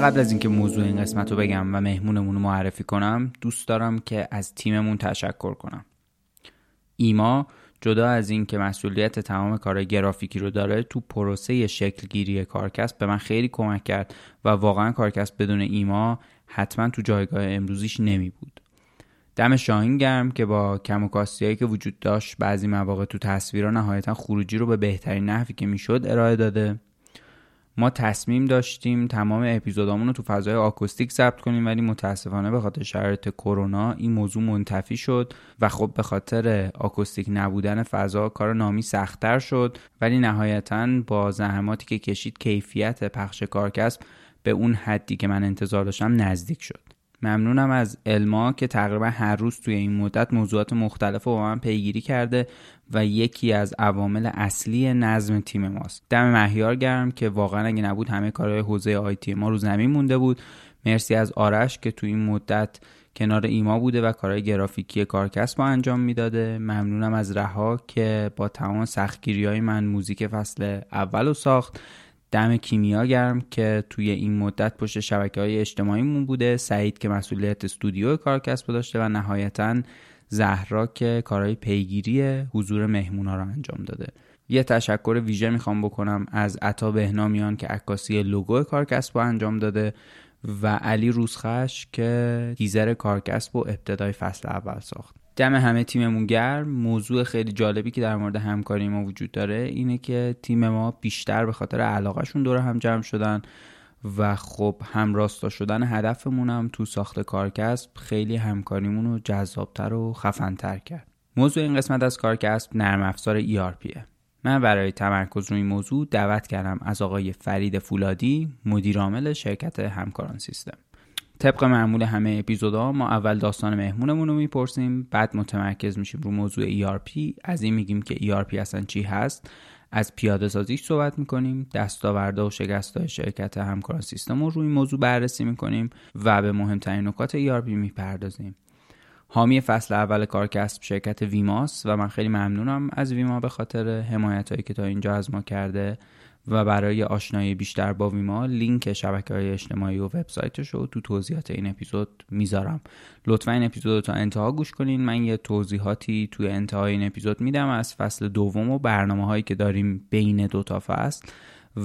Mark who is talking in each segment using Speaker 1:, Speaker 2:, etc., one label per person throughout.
Speaker 1: قبل از اینکه موضوع این قسمت رو بگم و مهمونمون رو معرفی کنم دوست دارم که از تیممون تشکر کنم. ایما جدا از این که مسئولیت تمام کار گرافیکی رو داره تو پروسه شکلگیری کارکسب به من خیلی کمک کرد و واقعا کارکسب بدون ایما حتما تو جایگاه امروزیش نمی بود دم شاهین گرم که با کم و که وجود داشت بعضی مواقع تو تصویرها نهایتا خروجی رو به بهترین نحوی که می‌شد ارائه داده. ما تصمیم داشتیم تمام اپیزودامون رو تو فضای آکوستیک ضبط کنیم ولی متاسفانه به خاطر شرایط کرونا این موضوع منتفی شد و خب به خاطر آکوستیک نبودن فضا کار نامی سختتر شد. ولی نهایتا با زحماتی که کشید کیفیت پخش کارکسب به اون حدی که من انتظار داشتم نزدیک شد. ممنونم از الما که تقریبا هر روز توی این مدت موضوعات مختلف رو با من پیگیری کرده و یکی از عوامل اصلی نظم تیم ماست. دم مهیار گرم که واقعا اگه نبود همه کارهای حوزه آیتی ما رو زمین مونده بود. مرسی از آرش که تو این مدت کنار ایما بوده و کارهای گرافیکی کارکسب با انجام می‌داده. ممنونم از رها که با تمام سختگیری های من موزیک فصل اول رو ساخت. دم کیمیا گرم که توی این مدت پشت شبکه های اجتماعیمون بوده. سعید که مسئولیت استودیو کارکسب داشته و نهایتا زهرا که کارهای پیگیری حضور مهمونا رو انجام داده. یه تشکر ویژه می‌خوام بکنم از عطا بهنامیان که عکاسی لوگو کارکسب رو انجام داده و علی روزخش که تیزر کارکسب و ابتدای فصل اول ساخت. دم همه تیممون گرم. موضوع خیلی جالبی که در مورد همکاری ما وجود داره اینه که تیم ما بیشتر به خاطر علاقهشون دور هم جمع شدن و خب هم راستا شدن هدفمون هم تو ساخت کارکسب خیلی همکاریمون رو جذابتر و خفنتر کرد. موضوع این قسمت از کارکسب نرم افزار ERPه من برای تمرکز روی موضوع دعوت کردم از آقای فرید فولادی مدیرعامل شرکت همکاران سیستم. طبق معمول همه اپیزودها ما اول داستان مهمونمون رو می‌پرسیم بعد متمرکز میشیم رو موضوع ERP از این میگیم که ERP اصلا چی هست. از پیاده سازیش صحبت می‌کنیم دستاورده و شکست شرکت همکاران سیستم رو روی موضوع بررسی می‌کنیم و به مهمترین نکات ERP می‌پردازیم. حامی فصل اول کارکسب شرکت ویماس و من خیلی ممنونم از ویما به خاطر حمایت هایی که تا اینجا از ما کرده. و برای آشنایی بیشتر با ویما لینک شبکه های اجتماعی و وبسایتش رو تو توضیحات این اپیزود می‌ذارم. لطفا این اپیزود رو تا انتها گوش کنین. من یه توضیحاتی توی انتهای این اپیزود میدم از فصل دوم و برنامه هایی که داریم بین دو تا فصل.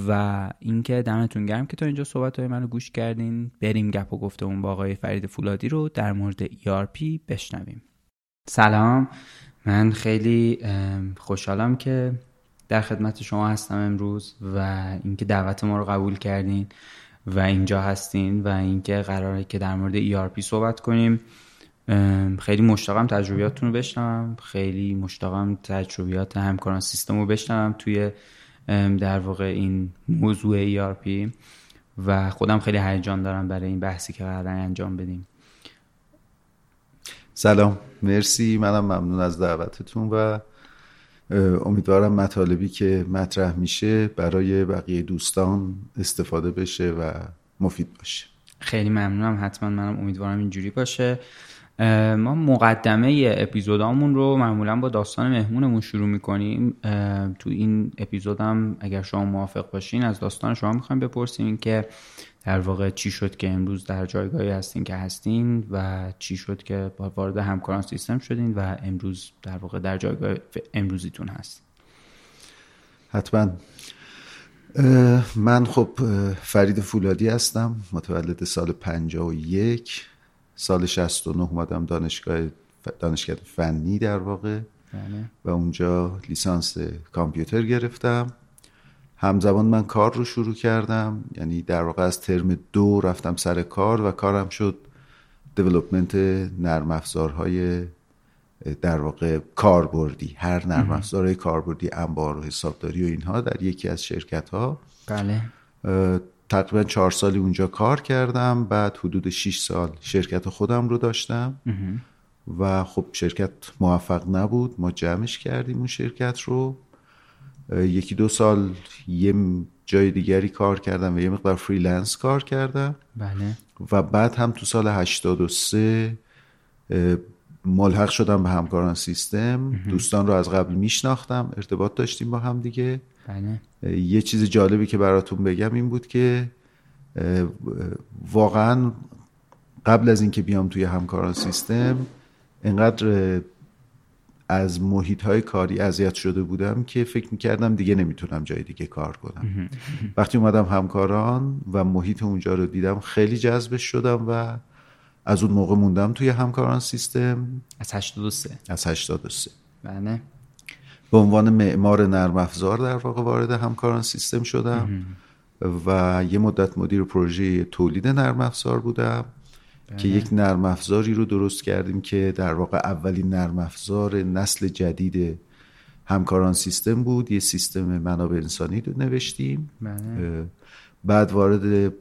Speaker 1: و اینکه دمتون گرم که تا اینجا صحبت های منو گوش کردین. بریم گپ و گفتمون با آقای فرید فولادی رو در مورد ERP بشنویم. سلام. من خیلی خوشحالم که در خدمت شما هستم امروز و اینکه دعوت ما رو قبول کردین و اینجا هستین و اینکه قراره که در مورد ERP صحبت کنیم. خیلی مشتاقم تجربیاتتون رو بشنوم. خیلی مشتاقم تجربیات همکاران سیستم رو بشنوم توی در واقع این موضوع ERP و خودم خیلی هیجان دارم برای این بحثی که قرار انجام بدیم.
Speaker 2: سلام. مرسی. منم ممنون از دعوتتون و امیدوارم مطالبی که مطرح میشه برای بقیه دوستان استفاده بشه و مفید باشه.
Speaker 1: خیلی ممنونم. حتما منم امیدوارم اینجوری باشه. ما مقدمه اپیزودامون رو معمولا با داستان مهمونمون شروع می‌کنیم. تو این اپیزودم اگر شما موافق باشین از داستان شما می‌خوایم بپرسیم که در واقع چی شد که امروز در جایگاهی هستین که هستین و چی شد که با وارد همکاران سیستم شدین و امروز در واقع در جایگاه امروزیتون هست
Speaker 2: حتما. من خب فرید فولادی هستم متولد سال 51 سال 69 اومدم دانشگاه دانشگاه فنی در واقع. بله. و اونجا لیسانس کامپیوتر گرفتم. همزمان من کار رو شروع کردم. یعنی در واقع از ترم دو رفتم سر کار و کارم شد دیولوپمنت نرم افزارهای در واقع کاربردی هر نرم افزارهای کاربردی انبار و حسابداری و اینها در یکی از شرکت ها
Speaker 1: بله
Speaker 2: تقریبا چهار سالی اونجا کار کردم. بعد حدود 6 سال شرکت خودم رو داشتم. و خب شرکت موفق نبود. ما جمعش کردیم اون شرکت رو. یکی دو سال یه جای دیگری کار کردم و یه مقدار freelance کار کردم
Speaker 1: بله.
Speaker 2: و بعد هم تو سال 83 ملحق شدم به همکاران سیستم دوستان رو از قبل میشناختم ارتباط داشتیم با هم دیگه
Speaker 1: بله.
Speaker 2: یه چیز جالبی که براتون بگم این بود که واقعا قبل از اینکه بیام توی همکاران سیستم انقدر از محیط های کاری اذیت شده بودم که فکر می‌کردم دیگه نمی‌تونم جای دیگه کار کنم. وقتی اومدم همکاران و محیط اونجا رو دیدم خیلی جذبش شدم و از اون موقع موندم توی همکاران سیستم.
Speaker 1: از 83
Speaker 2: از 83
Speaker 1: بله.
Speaker 2: به عنوان معمار نرم افزار در واقع وارد همکاران سیستم شدم و یه مدت مدیر پروژه تولید نرم افزار بودم. که یک نرم افزاری رو درست کردیم که در واقع اولین نرم افزار نسل جدید همکاران سیستم بود. یه سیستم منابع انسانی رو نوشتیم.
Speaker 1: بله.
Speaker 2: بعد وارد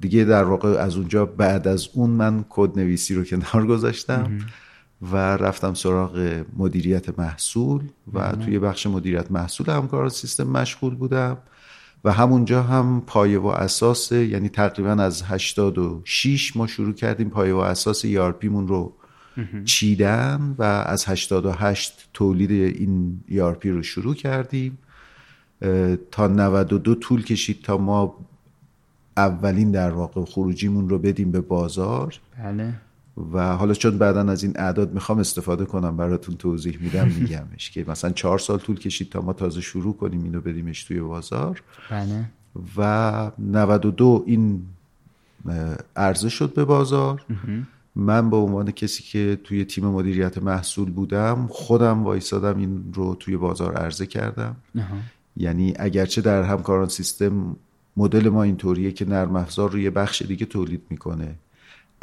Speaker 2: دیگه در واقع از اونجا بعد از اون من کد نویسی رو کنار گذاشتم و رفتم سراغ مدیریت محصول و توی بخش مدیریت محصول همکاران سیستم مشغول بودم. و همونجا هم پایه و اساس یعنی تقریبا از 86 ما شروع کردیم پایه و اساس ERP مون رو چیدن و از 88 تولید این ERP رو شروع کردیم. تا 92 طول کشید تا ما اولین در واقع خروجیمون رو بدیم به بازار.
Speaker 1: بله.
Speaker 2: و حالا چون بعدا از این اعداد می‌خوام استفاده کنم براتون توضیح میدم میگمش که مثلا چهار سال طول کشید تا ما تازه شروع کنیم اینو بدیمش توی بازار.
Speaker 1: بله.
Speaker 2: و 92 این عرضه شد به بازار. من به عنوان کسی که توی تیم مدیریت محصول بودم خودم وایسادم این رو توی بازار عرضه کردم. یعنی اگرچه در همکاران سیستم مدل ما اینطوریه که نرم افزار رو یه بخش دیگه تولید می‌کنه.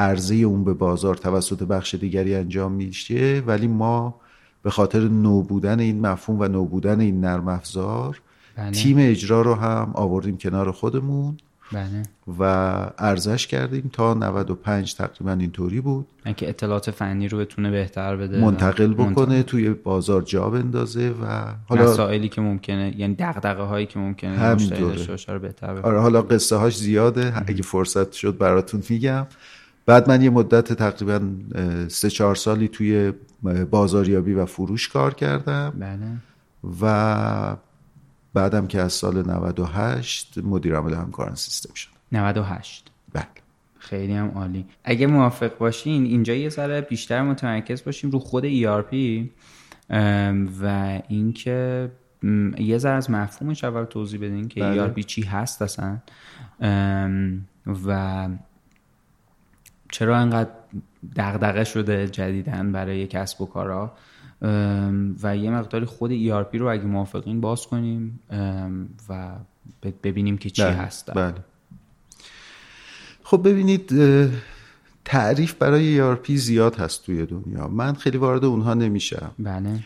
Speaker 2: عرضه اون به بازار توسط بخش دیگری انجام میشه ولی ما به خاطر نو بودن این مفهوم و نو بودن این نرم افزار
Speaker 1: بله.
Speaker 2: تیم اجرا رو هم آوردیم کنار خودمون
Speaker 1: بله.
Speaker 2: و ارزش کردیم تا 95 تقریبا اینطوری بود.
Speaker 1: اینکه اطلاعات فنی رو بتونه بهتر بده.
Speaker 2: منتقل بکنه توی بازار جا بندازه و حالا
Speaker 1: مسائلی که ممکنه یعنی دغدغه هایی که ممکنه
Speaker 2: همینطوره.
Speaker 1: رو بهتر
Speaker 2: آره حالا قصه هاش زیاده. اگه فرصت شد براتون میگم. بعد من یه مدت تقریبا سه چهار سالی توی بازاریابی و فروش کار کردم.
Speaker 1: بله.
Speaker 2: و بعدم که از سال 98 مدیر عامل همکاران سیستم شدم.
Speaker 1: 98
Speaker 2: بله.
Speaker 1: خیلی هم عالی. اگه موافق باشین اینجا یه ذره بیشتر متمرکز باشیم رو خود ERP و اینکه یه ذره از مفهومش اول توضیح بدین که
Speaker 2: بله.
Speaker 1: ERP چی هست اصلا. و چرا انقدر دغدغه شده جدیدن برای کسب و کارا؟ و یه مقداری خود ERP رو اگه موافقین باز کنیم و ببینیم که چی
Speaker 2: بله.
Speaker 1: هست
Speaker 2: بله. خب ببینید تعریف برای ERP زیاد هست توی دنیا. من خیلی وارد اونها نمیشم.
Speaker 1: بله.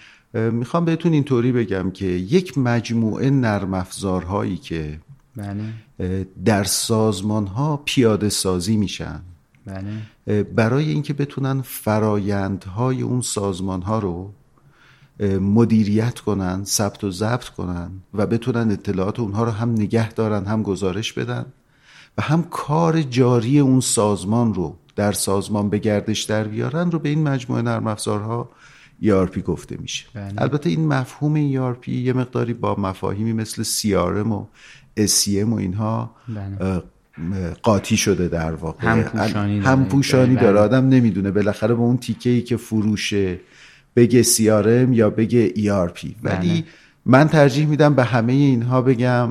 Speaker 2: می‌خوام بهتون اینطوری بگم که یک مجموعه نرم افزارهایی که
Speaker 1: بله.
Speaker 2: در سازمان ها پیاده سازی میشن.
Speaker 1: بله
Speaker 2: برای اینکه بتونن فرایندهای اون سازمان ها رو مدیریت کنن ثبت و ضبط کنن و بتونن اطلاعات اونها رو هم نگه دارن هم گزارش بدن و هم کار جاری اون سازمان رو در سازمان به گردش در بیارن رو به این مجموعه نرم افزارها ERP گفته میشه
Speaker 1: بله.
Speaker 2: البته این مفهوم ERP یه مقداری با مفاهیمی مثل CRM و SCM و اینها
Speaker 1: بله.
Speaker 2: قاطی شده در واقع
Speaker 1: همپوشانی داره.
Speaker 2: پوشانی
Speaker 1: بله.
Speaker 2: داره آدم نمی‌دونه بالاخره به اون تیکه ای که فروشه بگه CRM یا بگه ERP ولی
Speaker 1: بله.
Speaker 2: من ترجیح میدم به همه اینها بگم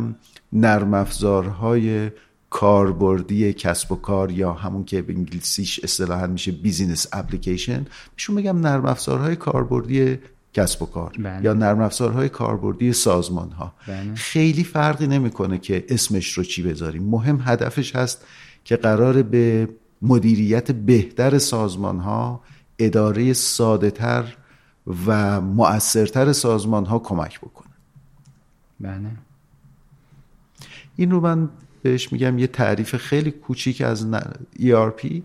Speaker 2: نرم افزارهای کاربردی کسب و کار یا همون که به انگلیسیش اصطلاحا میشه business application میشون بگم نرم افزارهای کاربردی کسب و کار
Speaker 1: بله.
Speaker 2: یا نرم افزارهای کاربردی سازمان ها
Speaker 1: بله.
Speaker 2: خیلی فرقی نمی‌کنه که اسمش رو چی بذاریم مهم هدفش هست که قرار به مدیریت بهتر سازمان ها اداره ساده تر و مؤثرتر سازمان ها کمک بکنه
Speaker 1: بله
Speaker 2: این رو من بهش میگم یه تعریف خیلی کوچیک از ERP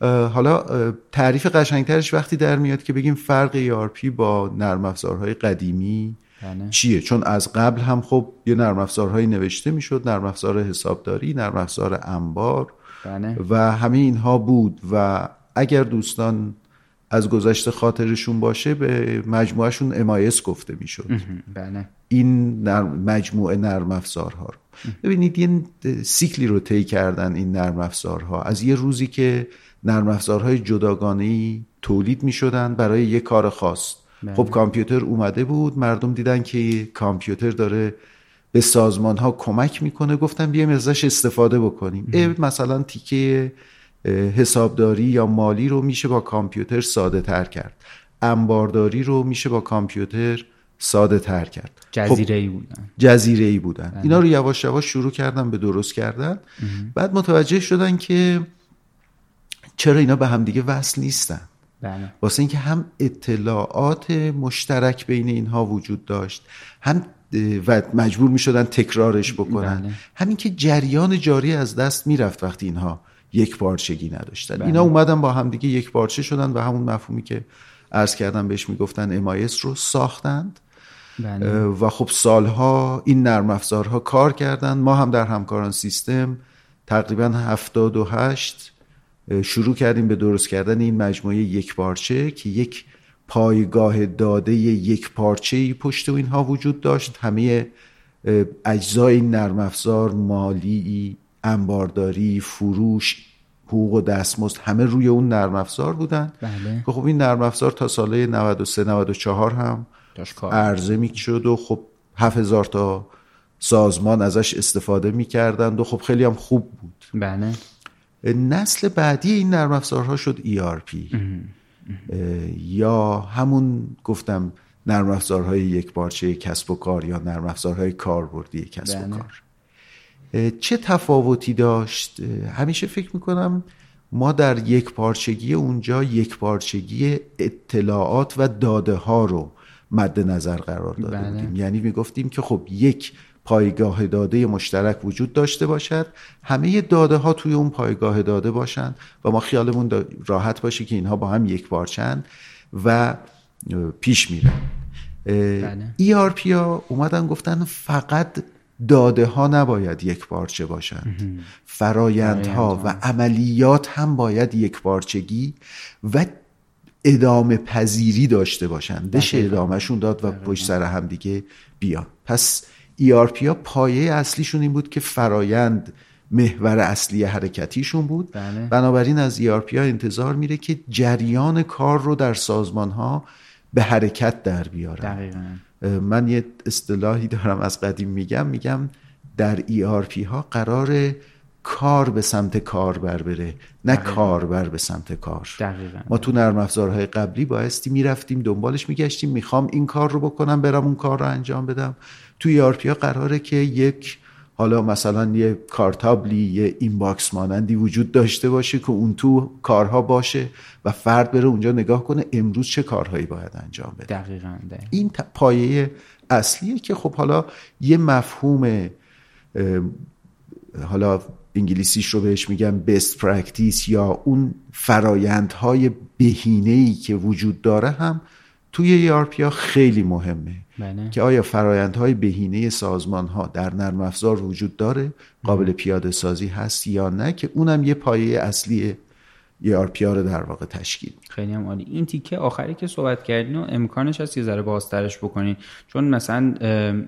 Speaker 2: اه، حالا تعریف قشنگترش وقتی در میاد که بگیم فرق ERP با نرم افزارهای قدیمی
Speaker 1: بله.
Speaker 2: چیه؟ چون از قبل هم خب یه نرم افزارهایی نوشته می‌شد نرم افزار حسابداری نرم افزار انبار
Speaker 1: بله.
Speaker 2: و همه اینها بود و اگر دوستان از گذشته خاطرشون باشه به مجموعهشون MIS گفته می‌شد.
Speaker 1: بله.
Speaker 2: این نرم مجموعه نرم افزارها رو. ببینید یه سیکلی رو طی کردن این نرم افزارها. از یه روزی که نرم افزارهای جداگانه تولید می شدن برای یه کار خاص.
Speaker 1: بله.
Speaker 2: خب کامپیوتر اومده بود مردم دیدن که کامپیوتر داره به سازمان ها کمک می‌کنه. گفتن بیایم ازش استفاده بکنیم. مثلا تیکه حسابداری یا مالی رو میشه با کامپیوتر ساده تر کرد. انبارداری رو میشه با کامپیوتر ساده تر کرد. خب
Speaker 1: جزیره ای بودن.
Speaker 2: جزیره ای بودن اینا رو یواش یواش شروع کردن به درست کردن. بعد متوجه شدن که چرا اینا به همدیگه وصل نیستن.
Speaker 1: بله.
Speaker 2: واسه اینکه هم اطلاعات مشترک بین اینها وجود داشت هم و مجبور می شدن تکرارش بکنن.
Speaker 1: بله.
Speaker 2: همین که جریان جاری از دست می‌رفت وقتی اینها یک پارچگی نداشتن.
Speaker 1: بله.
Speaker 2: اینا اومدن با همدیگه یک پارچه شدن و همون مفهومی که عرض کردم بهش می‌گفتن امایس رو ساختند.
Speaker 1: بله.
Speaker 2: و خب سالها این نرم افزارها کار کردن. ما هم در همکاران سیستم تقریبا 78 شروع کردیم به درست کردن این مجموعه یک پارچه که یک پایگاه داده یک پارچه ای پشت و اینها وجود داشت. همه اجزای این نرم افزار مالی انبارداری فروش حقوق و دستمزد همه روی اون نرم افزار بودن.
Speaker 1: بله.
Speaker 2: که خب این نرم افزار تا سال 93 94 هم عرضه می شد و خب 7000 تا سازمان ازش استفاده می کردند و خب خیلی هم خوب بود.
Speaker 1: بله.
Speaker 2: نسل بعدی این نرم افزارها شد ERP یا همون گفتم نرم افزارهای یک بارچه کسب و کار یا نرم افزارهای کاربردی کسب و
Speaker 1: بله.
Speaker 2: کار. چه تفاوتی داشت همیشه فکر می‌کنم ما در یک پارچگی اونجا یک پارچگی اطلاعات و داده ها رو مد نظر قرار داده
Speaker 1: بله.
Speaker 2: بودیم یعنی می‌گفتیم که خب یک پایگاه داده مشترک وجود داشته باشد همه داده ها توی اون پایگاه داده باشند و ما خیالمون راحت باشه که اینها با هم یک پارچند و پیش میرن
Speaker 1: بله.
Speaker 2: ERP ها اومدن گفتن فقط داده ها نباید یک پارچه باشند فرایندها و عملیات هم باید یک پارچگی و ادامه پذیری داشته باشند. بشه ادامهشون داد و پشت سر هم دیگه بیان. پس ERP ها پایه اصلیشون این بود که فرایند محور اصلی حرکتیشون بود.
Speaker 1: بله.
Speaker 2: بنابراین از ERP ها انتظار میره که جریان کار رو در سازمان ها به حرکت در بیارن.
Speaker 1: دقیقا.
Speaker 2: من یه اصطلاحی دارم از قدیم میگم میگم در ERP ها قرار کار به سمت کاربر بره نه کاربر به سمت کار.
Speaker 1: دقیقاً.
Speaker 2: ما تو نرم افزارهای قبلی بایستی می‌رفتیم دنبالش میگشتیم می‌خوام این کار رو بکنم برم اون کار رو انجام بدم. تو ERP ها قراره که یک حالا مثلا یه کارتابلی یه inbox مانندی وجود داشته باشه که اون تو کارها باشه و فرد بره اونجا نگاه کنه امروز چه کارهایی باید انجام بده.
Speaker 1: دقیقا,
Speaker 2: این پایه اصلیه که خب حالا یه مفهوم حالا انگلیسیش رو بهش میگم best practice یا اون فرایندهای بهینه‌ای که وجود داره هم توی ERP ها خیلی مهمه
Speaker 1: بله.
Speaker 2: که آیا فرایندهای بهینه سازمان ها در نرم افزار وجود داره؟ قابل پیاده سازی هست یا نه؟ که اونم یه پایه اصلی ERP ها رو در واقع تشکیل
Speaker 1: خیلی هم عالی. این تیکه آخری که صحبت کردین و امکانش هست یه ذره بازترش بکنین. چون مثلا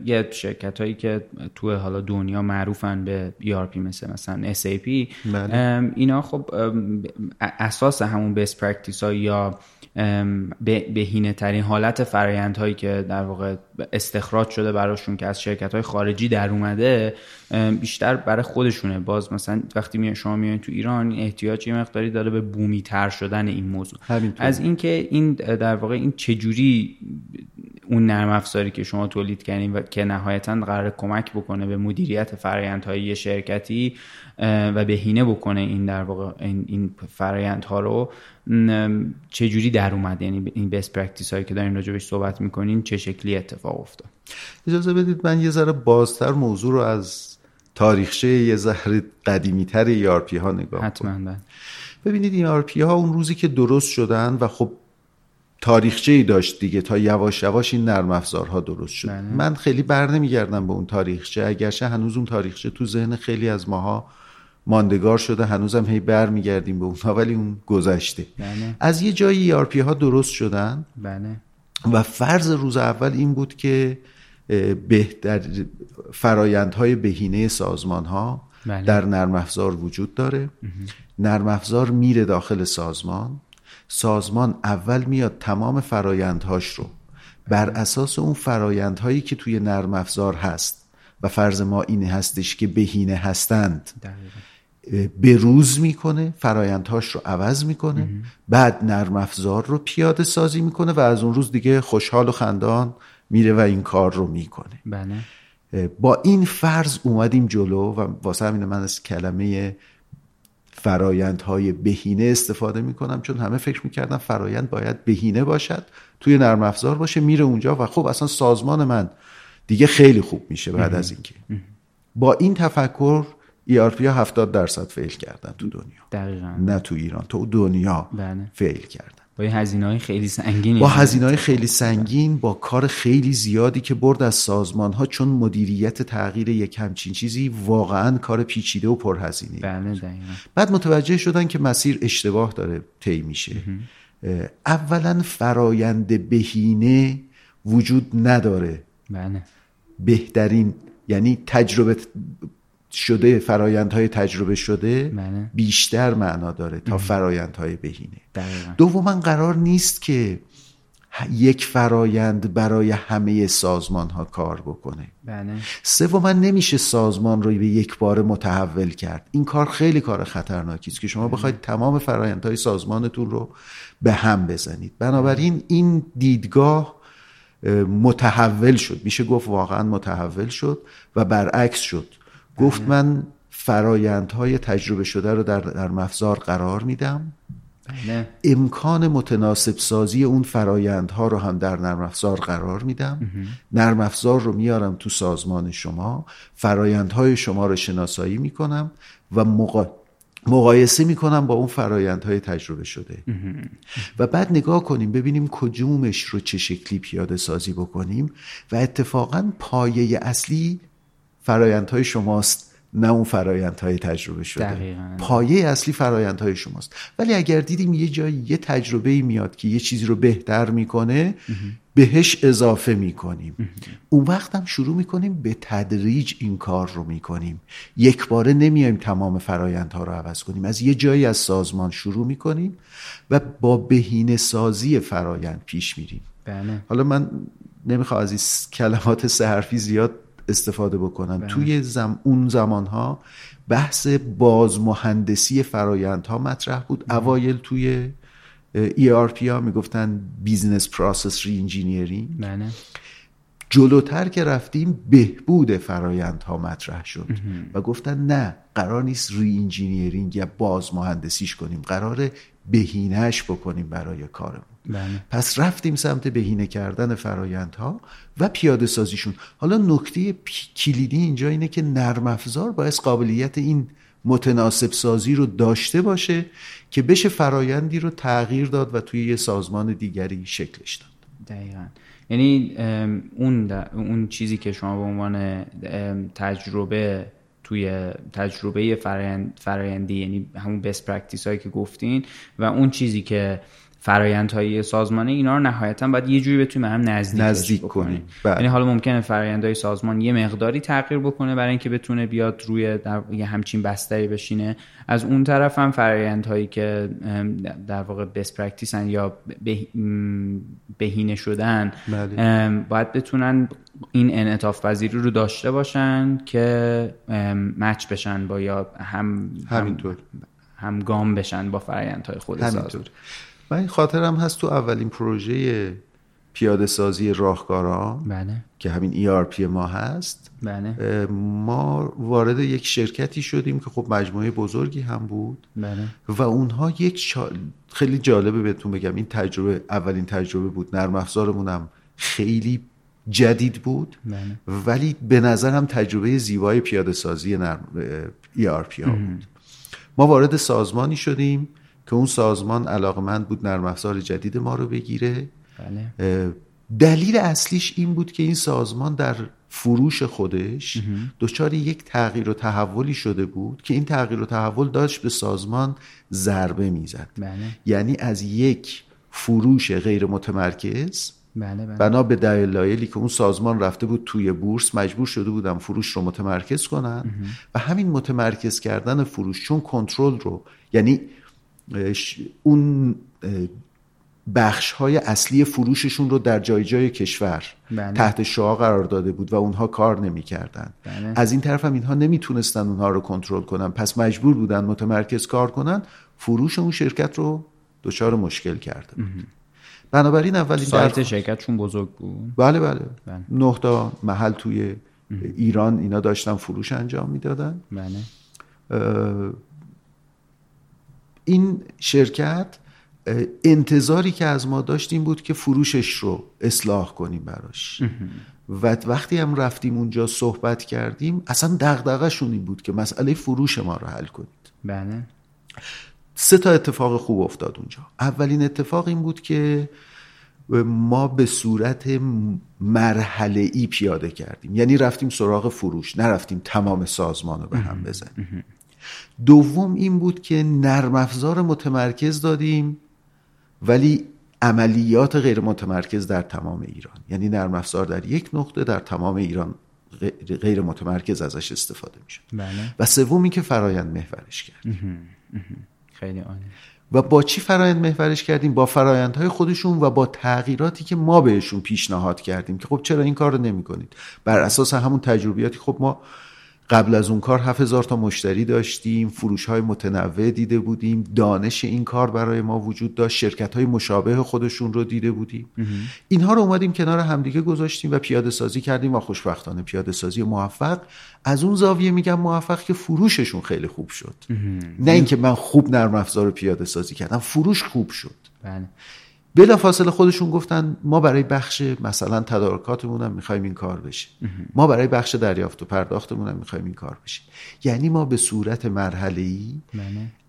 Speaker 1: یه شرکت هایی که تو حالا دنیا معروفن به ERP مثل مثلا SAP
Speaker 2: بله.
Speaker 1: اینا خب اساس همون best practice ها یا بهینه ترین حالت فرایند هایی که در واقع استخراج شده براشون که از شرکت های خارجی در اومده بیشتر برای خودشونه. باز مثلا وقتی می شما میایین تو ایران احتیاج یه مقداری داره به بومی تر شدن این موضوع. از اینکه این در واقع این چجوری اون نرم افزاری که شما تولید کردین و که نهایتا قرار کمک بکنه به مدیریت فرایندهای یه شرکتی و بهینه بکنه این در واقع این, این فرایندها رو. چجوری در اومد؟ یعنی این best practice هایی که دارین راجبش صحبت می‌کنین چه شکلی اتفاق افتاد؟
Speaker 2: اجازه بدید من یه ذره بازتر موضوع رو از تاریخچه یه ذره قدیمی تر ERP ها نگاه
Speaker 1: حتما
Speaker 2: ببینید این ERP ها اون روزی که درست شدن و خب تاریخچه ای داشت دیگه تا یواش یواش این نرم افزارها درست شد
Speaker 1: بله.
Speaker 2: من خیلی بر نمیگردم به اون تاریخچه اگرچه هنوز اون تاریخچه تو ذهن خیلی از ماها ماندگار شده هنوزم هی بر میگردیم به اونها ولی اون گذشته
Speaker 1: بله.
Speaker 2: از یه جایی ERP ها درست شدن
Speaker 1: بله.
Speaker 2: و فرض روز اول این بود که بهتر فرایندهای بهینه سازمان ها
Speaker 1: بله.
Speaker 2: در نرم افزار وجود داره نرم افزار میره داخل سازمان سازمان اول میاد تمام فرایندهاش رو. بر اساس اون فرایندهایی که توی نرم افزار هست و فرض ما اینه هستش که بهینه هستند به روز می‌کنه فرایندهاش رو عوض می‌کنه بعد نرم افزار رو پیاده سازی می‌کنه و از اون روز دیگه خوشحال و خندان میره و این کار رو می‌کنه.
Speaker 1: بله.
Speaker 2: با این فرض اومدیم جلو و واسه همین من از کلمه فرایندهای بهینه استفاده می‌کنم چون همه فکر می‌کردن فرایند باید بهینه باشد. توی نرم افزار باشه میره اونجا و خب اصلا سازمان من دیگه خیلی خوب میشه بعد از اینکه. با این تفکر ERP ها 70 درصد فیل کردن تو دنیا.
Speaker 1: دقیقا.
Speaker 2: نه تو ایران تو دنیا
Speaker 1: بله.
Speaker 2: فیل کردن.
Speaker 1: با هزینه های خیلی سنگینی
Speaker 2: با هزینه های خیلی سنگین با کار خیلی زیادی که برد از سازمان ها چون مدیریت تغییر یک همچین چیزی واقعا کار پیچیده و پرهزینه
Speaker 1: بله
Speaker 2: بعد متوجه شدن که مسیر اشتباه داره طی میشه. اولا فرایند بهینه وجود نداره.
Speaker 1: بله.
Speaker 2: بهترین یعنی تجربه شده فرایندهای تجربه شده
Speaker 1: بله.
Speaker 2: بیشتر معنا داره تا فرایندهای بهینه. دوما قرار نیست که یک فرایند برای همه سازمان ها کار بکنه.
Speaker 1: بله.
Speaker 2: سوما نمیشه سازمان رو به یک بار متحول کرد. این کار خیلی کار خطرناکی است که شما بخواید تمام فرایندهای سازمانتون رو به هم بزنید. بنابراین این دیدگاه متحول شد. میشه گفت واقعا متحول شد و برعکس شد. گفت من فرایندهای تجربه شده رو در, در مفزار قرار میدم.
Speaker 1: بله.
Speaker 2: امکان متناسب سازی اون فرایندها رو هم در نرم افزار قرار میدم. نرم افزار رو میارم تو سازمان شما. فرایندهای شما رو شناسایی می‌کنم و مقا... مقایسه می‌کنم با اون فرایندهای تجربه شده. و بعد نگاه کنیم ببینیم کجومش رو چه شکلی پیاده سازی بکنیم و اتفاقا پایه اصلی فرایندهای شماست نه اون فرایندهای تجربه شده.
Speaker 1: دقیقا.
Speaker 2: پایه اصلی فرایندهای شماست. ولی اگر دیدیم یه جایی یه تجربه میاد که یه چیزی رو بهتر می‌کنه بهش اضافه می‌کنیم. اون وقت هم شروع می‌کنیم به تدریج این کار رو می‌کنیم. یک باره نمیایم تمام فرایندها رو عوض کنیم. از یه جایی از سازمان شروع می‌کنیم و با بهینه سازی فرایند پیش میریم.
Speaker 1: بله.
Speaker 2: حالا من نمی‌خوام از این کلمات سه حرفی زیاد استفاده بکنم
Speaker 1: بله.
Speaker 2: توی زم اون زمان ها بحث بازمهندسی فرایندها مطرح بود. اوایل توی ERP ها می‌گفتن business process reengineering
Speaker 1: بله.
Speaker 2: جلوتر که رفتیم بهبود فرایندها مطرح شد و گفتن نه قرار نیست reengineering یا باز مهندسیش کنیم. قرار بهینهش بکنیم برای کارمون.
Speaker 1: بله.
Speaker 2: پس رفتیم سمت بهینه کردن فرایندها و پیاده سازیشون. حالا نکته کلیدی اینجا اینه که نرم افزار باعث قابلیت این متناسب سازی رو داشته باشه که بشه فرایندی رو تغییر داد و توی یه سازمان دیگری شکلش داد.
Speaker 1: دقیقا. یعنی اون, اون چیزی که شما به عنوان تجربه توی تجربه فرایند، فرایندی یعنی همون best practice هایی که گفتین و اون چیزی که فرایندهای سازمانه اینا رو نهایتا باید یه جوری بتونیم هم نزدیک,
Speaker 2: نزدیک کنیم
Speaker 1: بله. یعنی حالا ممکنه فرایندهای سازمان یه مقداری تغییر بکنه برای اینکه بتونه بیاد روی در یه همچین بستری بشینه از اون طرف هم فرایندهایی که در واقع بست پرکتیسن یا بهینه شدن
Speaker 2: بله.
Speaker 1: باید بتونن این انعطاف پذیری رو داشته باشن که مچ بشن با یا هم
Speaker 2: همینطور
Speaker 1: هم, گام بشن با فرایندهای خود
Speaker 2: همینطور من این خاطرم هست تو اولین پروژه پیاده سازی راهکاران
Speaker 1: بله.
Speaker 2: که همین ERP ما هست
Speaker 1: بله.
Speaker 2: ما وارد یک شرکتی شدیم که خب مجموعه بزرگی هم بود
Speaker 1: بله.
Speaker 2: و اونها یک خیلی جالبه بهتون بگم این تجربه اولین تجربه بود نرم افزارمون هم خیلی جدید بود
Speaker 1: بله.
Speaker 2: ولی به نظرم تجربه زیبای پیاده سازی نرم ERP ها بود ما وارد سازمانی شدیم که اون سازمان علاقمند بود نرم افزار جدید ما رو بگیره
Speaker 1: بله.
Speaker 2: دلیل اصلیش این بود که این سازمان در فروش خودش دچار یک تغییر و تحولی شده بود که این تغییر و تحول داشت به سازمان ضربه می‌زد
Speaker 1: بله.
Speaker 2: یعنی از یک فروش غیر متمرکز
Speaker 1: بله بله.
Speaker 2: بنا به دلایلی که اون سازمان رفته بود توی بورس مجبور شده بودم فروش رو متمرکز کنن. و همین متمرکز کردن فروش چون کنترل رو یعنی اون بخش های اصلی فروششون رو در جای جای کشور
Speaker 1: بله.
Speaker 2: تحت شعا قرار داده بود و اونها کار نمی‌کردن.
Speaker 1: بله.
Speaker 2: از این طرف هم اینها نمی‌تونستن اونها رو کنترل کنن. پس مجبور بودن متمرکز کار کنن. فروش اون شرکت رو دچار مشکل کرده بود. بنابراین اولین
Speaker 1: سایت شرکتشون بزرگ بود؟
Speaker 2: بله بله,
Speaker 1: بله.
Speaker 2: نه تا محل توی ایران اینا داشتن فروش انجام می‌دادن.
Speaker 1: بله.
Speaker 2: این شرکت انتظاری که از ما داشتیم بود که فروشش رو اصلاح کنیم براش. و وقتی هم رفتیم اونجا صحبت کردیم اصلا دغدغه‌شون این بود که مسئله فروش ما رو حل کنید.
Speaker 1: بله.
Speaker 2: سه تا اتفاق خوب افتاد اونجا. اولین اتفاق این بود که ما به صورت مرحله ای پیاده کردیم. یعنی رفتیم سراغ فروش نرفتیم تمام سازمان رو به هم بزنیم. دوم این بود که نرم افزار متمرکز دادیم ولی عملیات غیر متمرکز در تمام ایران. یعنی نرم افزار در یک نقطه در تمام ایران غیر متمرکز ازش استفاده میشه
Speaker 1: بله.
Speaker 2: و سومی که فرایند محورش کرد.
Speaker 1: خیلی عالی.
Speaker 2: و با چی فرایند محورش کردیم؟ با فرایندهای خودشون و با تغییراتی که ما بهشون پیشنهاد کردیم که خب چرا این کار رو نمی کنید بر اساس همون تجربیاتی خب ما قبل از اون کار 7000 تا مشتری داشتیم فروش های متنوع دیده بودیم دانش این کار برای ما وجود داشت شرکت های مشابه خودشون رو دیده بودیم. اینها رو اومدیم کنار همدیگه گذاشتیم و پیاده سازی کردیم و خوشبختانه پیاده سازی موفق. از اون زاویه میگم موفق که فروششون خیلی خوب شد. نه اینکه من خوب نرم افزار پیاده سازی کردم فروش خوب شد.
Speaker 1: بله.
Speaker 2: بلا فاصله خودشون گفتن ما برای بخش مثلا تدارکاتمون هم می‌خوایم این کار بشه ما برای بخش دریافت و پرداختمون هم می‌خوایم این کار بشه یعنی ما به صورت مرحله ای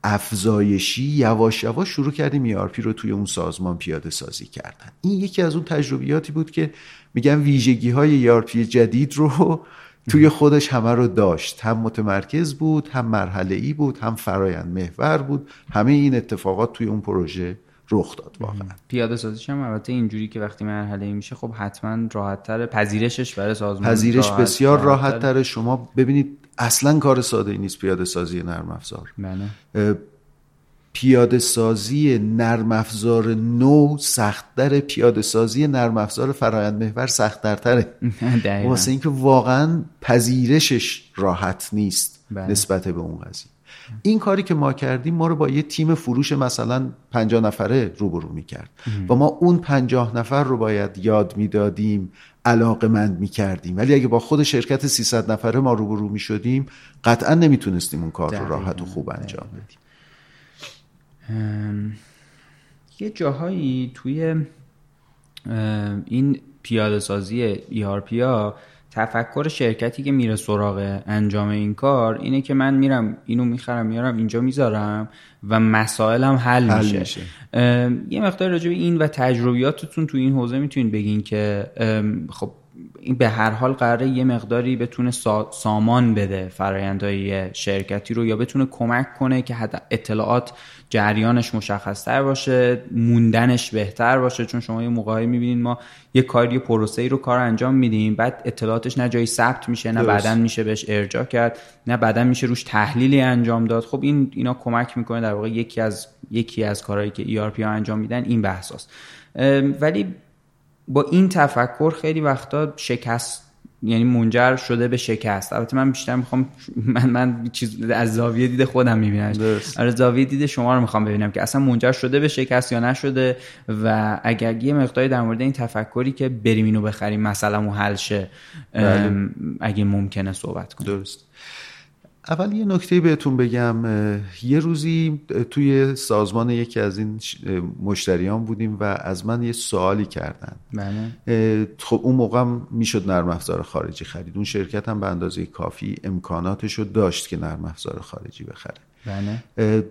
Speaker 2: افزایشی یواش یواش شروع کردیم یارپی رو توی اون سازمان پیاده سازی کردن. این یکی از اون تجربیاتی بود که میگن ویژگی های یارپی جدید رو توی خودش همه رو داشت. هم متمرکز بود هم مرحله ای بود هم فرایند محور بود. همه این اتفاقات توی اون پروژه رخ داد واقعا.
Speaker 1: پیاده سازیش هم البته اینجوری که وقتی مرحله ای میشه خب حتما راحت تره پذیرشش برای سازمان
Speaker 2: پذیرش بسیار راحت تره شما ببینید اصلا کار ساده ای نیست پیاده سازی نرم افزار.
Speaker 1: بله.
Speaker 2: پیاده سازی نرم افزار نو سختتر. پیاده سازی نرم افزار فرایند محور سختتره واسه اینکه واقعا پذیرشش راحت نیست
Speaker 1: بله.
Speaker 2: نسبت به اون قضیه. این کاری که ما کردیم ما رو با یه تیم فروش مثلا پنجاه نفره روبرو می‌کرد. و ما اون پنجاه نفر رو باید یاد می‌دادیم علاقه مند می‌کردیم. ولی اگه با خود شرکت 300 نفره ما روبرو می‌شدیم قطعا نمی‌تونستیم اون کار رو راحت و خوب انجام بدیم.
Speaker 1: یه جاهایی توی این پیاده سازی ERP ها تفکر شرکتی که میره سراغ انجام این کار اینه که من میرم اینو می‌خرم میارم اینجا می‌ذارم و مسائلم حل, حل میشه, میشه. یه مقدار راجع به این و تجربیاتتون تو این حوزه می‌تونید بگین که خب این به هر حال قراره یه مقداری بتونه سامان بده فرایندهای شرکتی رو یا بتونه کمک کنه که اطلاعات جریانش مشخصتر باشه موندنش بهتر باشه. چون شما یه موقعی می‌بینید ما یه کاری پروسه ای رو کار انجام میدیم بعد اطلاعاتش نه جایی ثبت میشه نه بعدا میشه بهش ارجاع کرد نه بعدا میشه روش تحلیلی انجام داد. خب این اینا کمک می‌کنه در واقع یکی از یکی از کارهایی که ERP ها انجام میدن این بحثاست ولی با این تفکر خیلی وقتا شکست یعنی منجر شده به شکست. البته من بیشتر می‌خوام من من چیز از زاویه دید خودم می‌بینم آره زاویه دید شما رو می‌خوام ببینم که اصلا منجر شده به شکست یا نشده و اگر یه مقداری در مورد این تفکری که بریم اینو بخریم مثلا حل شه بله. اگه ممکنه صحبت کنیم.
Speaker 2: درست. اول یه نکته بهتون بگم یه روزی توی سازمان یکی از این مشتریان بودیم و از من یه سوالی کردن
Speaker 1: بله.
Speaker 2: خب اون موقع می‌شد نرم افزار خارجی خرید اون شرکت هم به اندازه کافی امکاناتش رو داشت که نرم افزار خارجی بخره
Speaker 1: بله.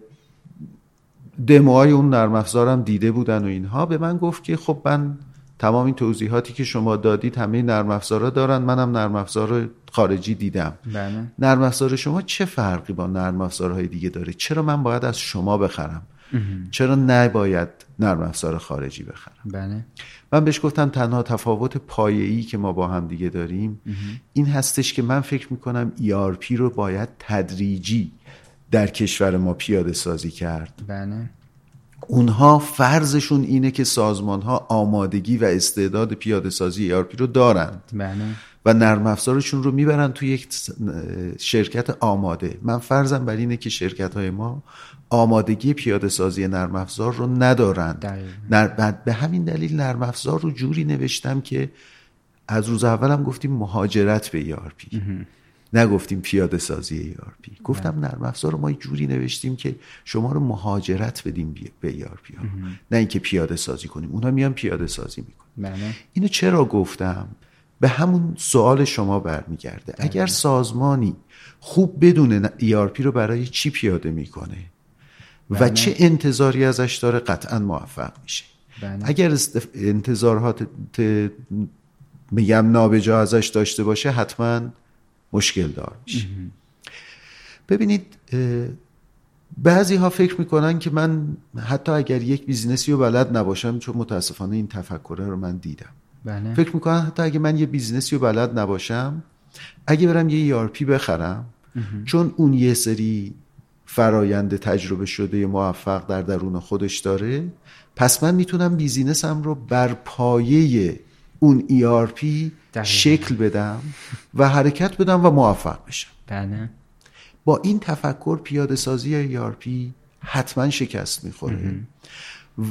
Speaker 2: دموهای اون نرم افزارم دیده بودن و اینها به من گفت که خب من تمام این توضیحاتی که شما دادید همه نرم افزارا دارن. منم نرم افزار خارجی دیدم.
Speaker 1: بله.
Speaker 2: نرم افزار شما چه فرقی با نرم افزارهای دیگه داره؟ چرا من باید از شما بخرم؟ چرا نباید نرم افزار خارجی بخرم؟
Speaker 1: بله.
Speaker 2: من بهش گفتم تنها تفاوت پایه‌ای که ما با هم دیگه داریم این هستش که من فکر می‌کنم ERP رو باید تدریجی در کشور ما پیاده سازی کرد.
Speaker 1: بله.
Speaker 2: اونها فرضشون اینه که سازمان ها آمادگی و استعداد پیاده سازی ERP رو دارند.
Speaker 1: بله.
Speaker 2: و نرم افزارشون رو می‌برن توی یک شرکت آماده. من فرضم بر اینه که شرکت های ما آمادگی پیاده سازی نرم افزار رو ندارند. نر... به همین دلیل نرم افزار رو جوری نوشتم که از روز اولم گفتیم مهاجرت به ERP نگفتیم پیاده سازی ERP گفتم نرم افزار رو ما جوری نوشتیم که شما رو مهاجرت بدیم به ERP ها. نه اینکه پیاده سازی کنیم اونها میان پیاده سازی می‌کنن.
Speaker 1: بله.
Speaker 2: اینو چرا گفتم؟ به همون سوال شما برمیگرده.
Speaker 1: بله.
Speaker 2: اگر سازمانی خوب بدون ERP رو برای چی پیاده می‌کنه و
Speaker 1: بله.
Speaker 2: چه انتظاری ازش داره قطعا موفق میشه. اگر انتظارات میگم نابجا ازش داشته باشه حتما مشکل دار میشه. ببینید بعضی ها فکر می‌کنن که من حتی اگر یک business ی رو بلد نباشم چون متاسفانه این تفکره رو من دیدم.
Speaker 1: بله.
Speaker 2: فکر می‌کنن حتی اگه من یه business ی رو بلد نباشم اگه برم یه ERP بخرم چون اون یه سری فرایند تجربه شده موفق در درون خودش داره پس من می‌تونم بیزینسم رو بر پایه اون ERP شکل بدم و حرکت بدم و موفق بشم.
Speaker 1: بله.
Speaker 2: با این تفکر پیاده سازی ERP حتما شکست می‌خوره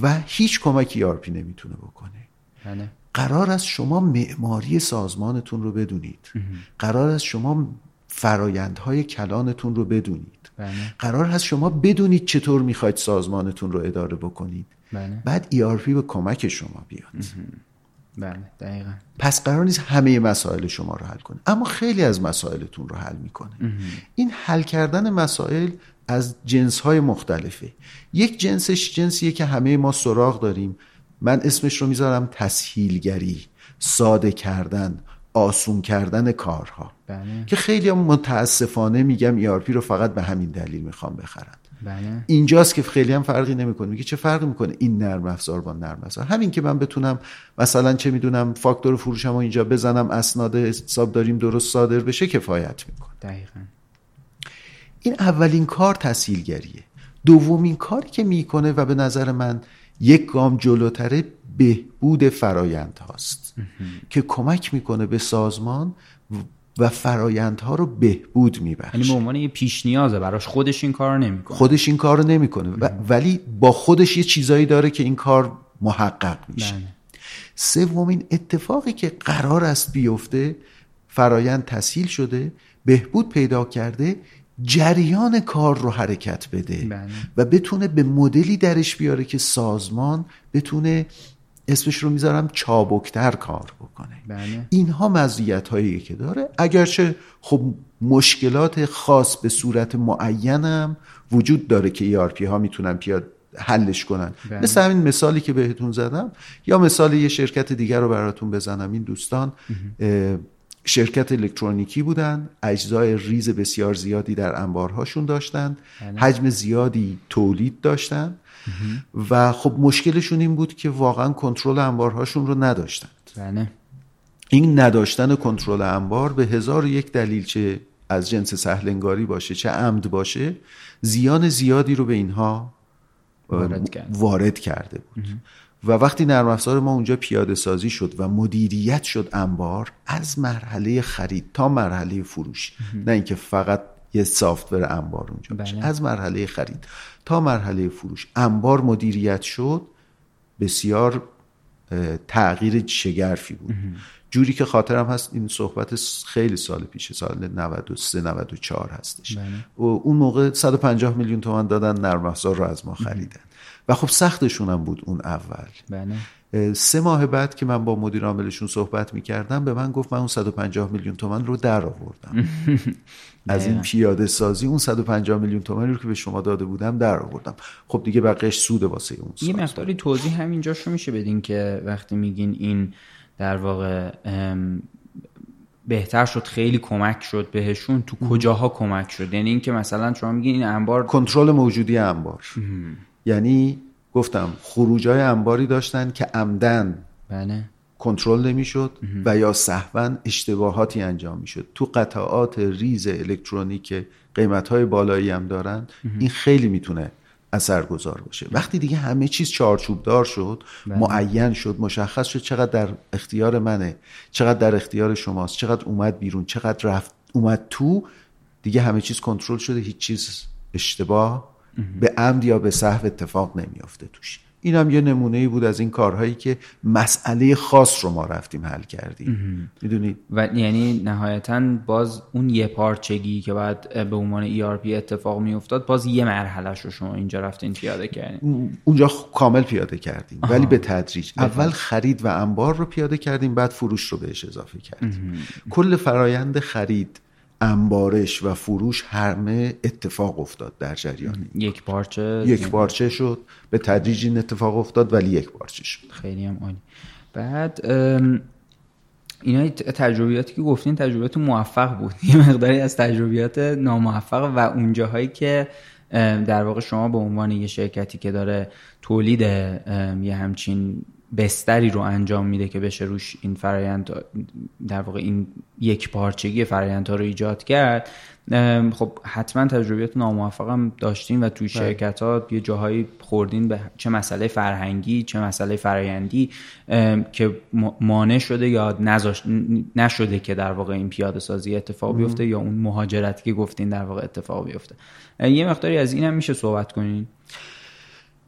Speaker 2: و هیچ کمک ERP نمی‌تونه بکنه.
Speaker 1: بله.
Speaker 2: قرار است شما معماری سازمانتون رو بدونید. قرار است شما فرایندهای کلانتون رو بدونید.
Speaker 1: بله.
Speaker 2: قرار هست شما بدونید چطور می‌خواید سازمانتون رو اداره بکنید.
Speaker 1: بله.
Speaker 2: بعد ERP به کمک شما بیاد.
Speaker 1: بله دقیقا.
Speaker 2: پس قرار نیست همه مسائل شما رو حل کنه. اما خیلی از مسائلتون رو حل می‌کنه. این حل کردن مسائل از جنس های مختلفه. یک جنسش جنسیه که همه ما سراغ داریم. من اسمش رو می‌ذارم تسهیلگری ساده کردن آسون کردن کارها.
Speaker 1: بله.
Speaker 2: که خیلی متاسفانه میگم ERP رو فقط به همین دلیل می‌خوام بخرن
Speaker 1: بله.
Speaker 2: اینجاست که خیلی هم فرقی نمی‌کنه. میگه چه فرقی می‌کنه؟ این نرم افزار با نرم افزار. همین که من بتونم مثلا چه می‌دونم فاکتور فروشم و اینجا بزنم اسناد حساب داریم درست صادر بشه کفایت می‌کنه.
Speaker 1: دقیقا.
Speaker 2: این اولین کار تسهیلگریه دومین کاری که می‌کنه و به نظر من یک گام جلوتره بهبود فرایند هاست که کمک می‌کنه به سازمان و فرایندها رو بهبود میبخشه
Speaker 1: یعنی به عنوان یه پیش نیازه براش خودش این کار نمی‌کنه.
Speaker 2: خودش این کار رو نمی‌کنه ولی با خودش یه چیزایی داره که این کار محقق میشه.
Speaker 1: بله.
Speaker 2: سومین اتفاقی که قرار است بیفته فرایند تسهیل شده بهبود پیدا کرده جریان کار رو حرکت بده.
Speaker 1: بله.
Speaker 2: و بتونه به مدلی درش بیاره که سازمان بتونه اسمش رو می‌ذارم چابکتر کار بکنه.
Speaker 1: بله.
Speaker 2: اینها مزیت هایی که داره. اگرچه خب مشکلات خاص به صورت معینم وجود داره که ERP ها می‌تونن پیاد حلش کنن.
Speaker 1: بله.
Speaker 2: مثل همین مثالی که بهتون زدم یا مثال یه شرکت دیگر رو براتون بزنم. این دوستان شرکت الکترونیکی بودن. اجزای ریز بسیار زیادی در انبارهاشون داشتن. حجم زیادی تولید داشتن. و خب مشکلشون این بود که واقعا کنترل انبارهاشون رو نداشتند.
Speaker 1: بله.
Speaker 2: این نداشتن کنترل انبار به هزار و یک دلیل چه از جنس سهلنگاری باشه چه عمد باشه زیان زیادی رو به اینها
Speaker 1: وارد کرد.
Speaker 2: وارد کرده بود. و وقتی نرم افزار ما اونجا پیاده سازی شد و مدیریت شد انبار از مرحله خرید تا مرحله فروش نه اینکه فقط یه سافتور انبار اونجا
Speaker 1: بله.
Speaker 2: از مرحله خرید تا مرحله فروش. انبار مدیریت شد. بسیار تغییر شگرفی بود. جوری که خاطرم هست این صحبت خیلی سال پیش سال 93 94 هستش.
Speaker 1: بله.
Speaker 2: و اون موقع 150 میلیون تومان دادن نرم افزار رو از ما خریدن. و خب سختشون هم بود اون اول.
Speaker 1: بله.
Speaker 2: سه ماه بعد که من با مدیر عاملشون صحبت می‌کردم به من گفت من اون 150 میلیون تومن رو در آوردم. از این پیاده سازی اون 150 میلیون تومنی رو که به شما داده بودم در آوردم. خب دیگه بقیش سود واسه اون
Speaker 1: یه. مقداری توضیح همینجاش رو میشه بدین که وقتی میگین این در واقع بهتر شد خیلی کمک شد بهشون تو کجاها کمک شد؟ یعنی اینکه مثلا شما میگین این انبار
Speaker 2: کنترل موجودی انبار. یعنی گفتم خروجای انباری داشتن که عمدن
Speaker 1: بله.
Speaker 2: کنترل نمی‌شد و یا سهوا اشتباهاتی انجام می‌شد. تو قطعات ریز الکترونیک قیمت های بالایی هم دارن. این خیلی می‌تونه اثرگذار باشه. وقتی دیگه همه چیز چارچوب دار شد معین شد مشخص شد چقدر در اختیار منه چقدر در اختیار شماست چقدر اومد بیرون چقدر رفت اومد تو دیگه همه چیز کنترل شده هیچ چیز اشتباه به عمد یا به صحو اتفاق نمیافته توش. این هم یه نمونه ای بود از این کارهایی که مسئله خاص رو ما رفتیم حل کردیم. می‌دونید
Speaker 1: و یعنی نهایتا باز اون یه پارچگی که بعد به عنوان ERP اتفاق میافتاد باز یه مرحلهش رو شما اینجا رفتین پیاده کردین.
Speaker 2: اونجا کامل پیاده کردیم ولی به تدریج. اول خرید و انبار رو پیاده کردیم بعد فروش رو بهش اضافه کردیم. کل فرایند خرید انبارش و فروش همه اتفاق افتاد در جریان.
Speaker 1: یک پارچه
Speaker 2: یک بارچه شد؟ به تدریج این اتفاق افتاد ولی یک بارچه شد؟
Speaker 1: خیلی هم عالی. بعد اینا تجربیاتی که گفتین تجربیات موفق بود. یه مقداری از تجربیات ناموفق و اونجاهایی که در واقع شما به عنوان یه شرکتی که داره تولید یه همچین بستری رو انجام میده که بشه روش این فرایند در واقع این یک پارچگی فرایندها رو ایجاد کرد. خب حتما تجربیات ناموفق هم داشتین و توی شرکت ها یه جاهایی خوردین به چه مسئله فرهنگی چه مسئله فرایندی که ما- مانع شده یا نذاش- ن- نشده که در واقع این پیاده سازی اتفاق بیفته یا اون مهاجرتی که گفتین در واقع اتفاق بیفته. یه مقداری از این هم میشه صحبت کنین.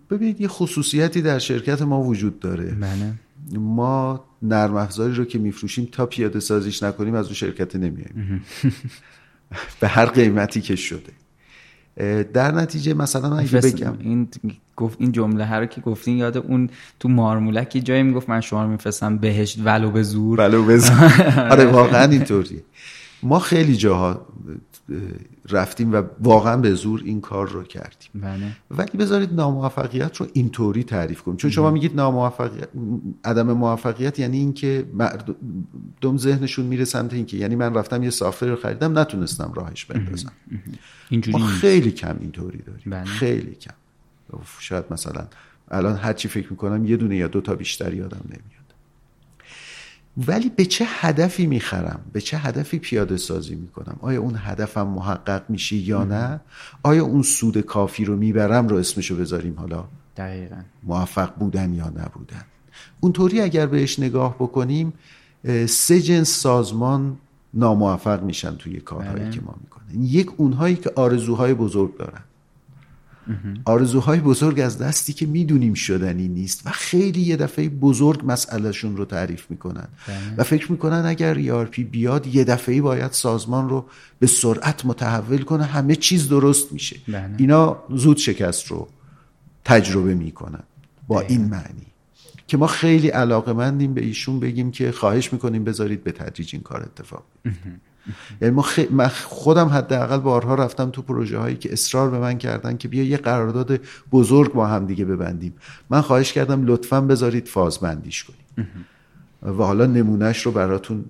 Speaker 2: ببینید یه خصوصیتی در شرکت ما وجود داره.
Speaker 1: بله.
Speaker 2: ما نرم افزاری رو که میفروشیم تا پیاده سازیش نکنیم از اون شرکت نمیایم به هر قیمتی که شده. در نتیجه مثلا من اگه بگم
Speaker 1: این گفت این جمله هر که گفتین یاد اون تو مارمولک یه جایی می‌گفت من شما رو میفرستم بهشت ولو به زور.
Speaker 2: بله بزن آره واقعا اینطوریه. ما خیلی جاها اه، رفتیم و واقعا به زور این کار رو کردیم.
Speaker 1: بله.
Speaker 2: ولی بذارید ناموفقیت رو اینطوری تعریف کنیم. چون شما میگید ناموفقیت عدم موفقیت یعنی اینکه مردم ذهنشون میره سمت اینکه یعنی من رفتم یه سافر رو خریدم نتونستم راهش بندازم.
Speaker 1: اینجوری
Speaker 2: ما. خیلی کم اینطوری داریم.
Speaker 1: بله.
Speaker 2: خیلی کم. شاید مثلا الان هرچی فکر می‌کنم یه دونه یا دو تا بیشتر یادم نمیاد. ولی به چه هدفی می‌خرم؟ به چه هدفی پیاده سازی می‌کنم؟ آیا اون هدفم محقق میشه یا نه؟ آیا اون سود کافی رو می‌برم رو اسمشو بذاریم حالا؟
Speaker 1: دقیقا.
Speaker 2: موفق بودن یا نبودن؟ اونطوری اگر بهش نگاه بکنیم سه جنس سازمان ناموفق میشن توی کارهایی که ما می‌کنیم. یک اونهایی که آرزوهای بزرگ دارن. آرزوهای بزرگ از دستی که می‌دونیم شدنی نیست و خیلی یه دفعه بزرگ مسئلهشون رو تعریف می‌کنن. و فکر می‌کنن اگر ERP بیاد یه دفعه باید سازمان رو به سرعت متحول کنه همه چیز درست میشه. اینا زود شکست رو تجربه می‌کنن. با این معنی که ما خیلی علاقه مندیم به ایشون بگیم که خواهش می‌کنیم بذارید به تدریج این کار اتفاق یعنی ما خ... من خودم حداقل بارها رفتم تو پروژه هایی که اصرار به من کردن که بیا یه قرارداد بزرگ با هم دیگه ببندیم. من خواهش کردم لطفا بذارید فاز بندیش کنیم. و حالا نمونهش رو براتون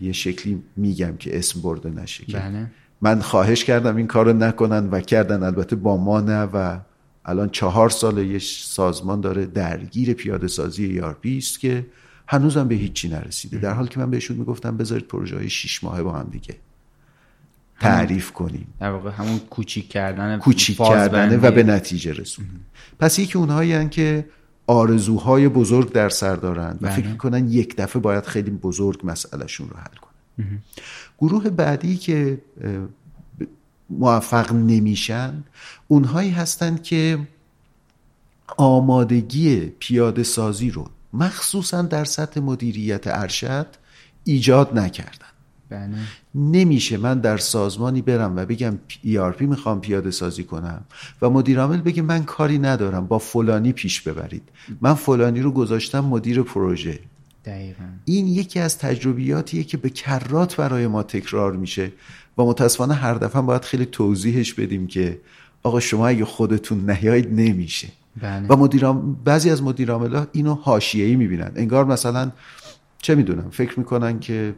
Speaker 2: یه شکلی میگم که اسم برده نشه بله. من خواهش کردم این کار رو نکنن و کردن. البته با ما نه و الان چهار سال یه سازمان داره درگیر پیاده سازی یارپی است که هنوزم به هیچی نرسیده. در حالی که من بهشون می‌گفتم بذارید پروژه های شیش ماهه با هم دیگه تعریف کنیم.
Speaker 1: در واقع همون کوچیک کردن
Speaker 2: کوچیک کردن و به نتیجه رسون پس یکی اونهایی هن که آرزوهای بزرگ در سر دارن و فکر بله. می‌کنن یک دفعه باید خیلی بزرگ مسئلهشون رو حل کنن. گروه بعدی که موفق نمیشن اونهایی هستند که آمادگی پیاده سازی رو مخصوصا در سطح مدیریت ارشد ایجاد نکردن بله. نمیشه من در سازمانی برم و بگم ERP می‌خوام پیاده سازی کنم و مدیر عامل بگه من کاری ندارم با فلانی پیش ببرید من فلانی رو گذاشتم مدیر پروژه دقیقا. این یکی از تجربیاتیه که به کرات برای ما تکرار میشه و متاسفانه هر دفعه باید خیلی توضیحش بدیم که آقا شما اگه خودتون نیایید نمیشه بله. و مدیرام بعضی از مدیرعاملا اینو حاشیه‌ای می‌بینن. انگار مثلا چه می‌دونم فکر می‌کنن که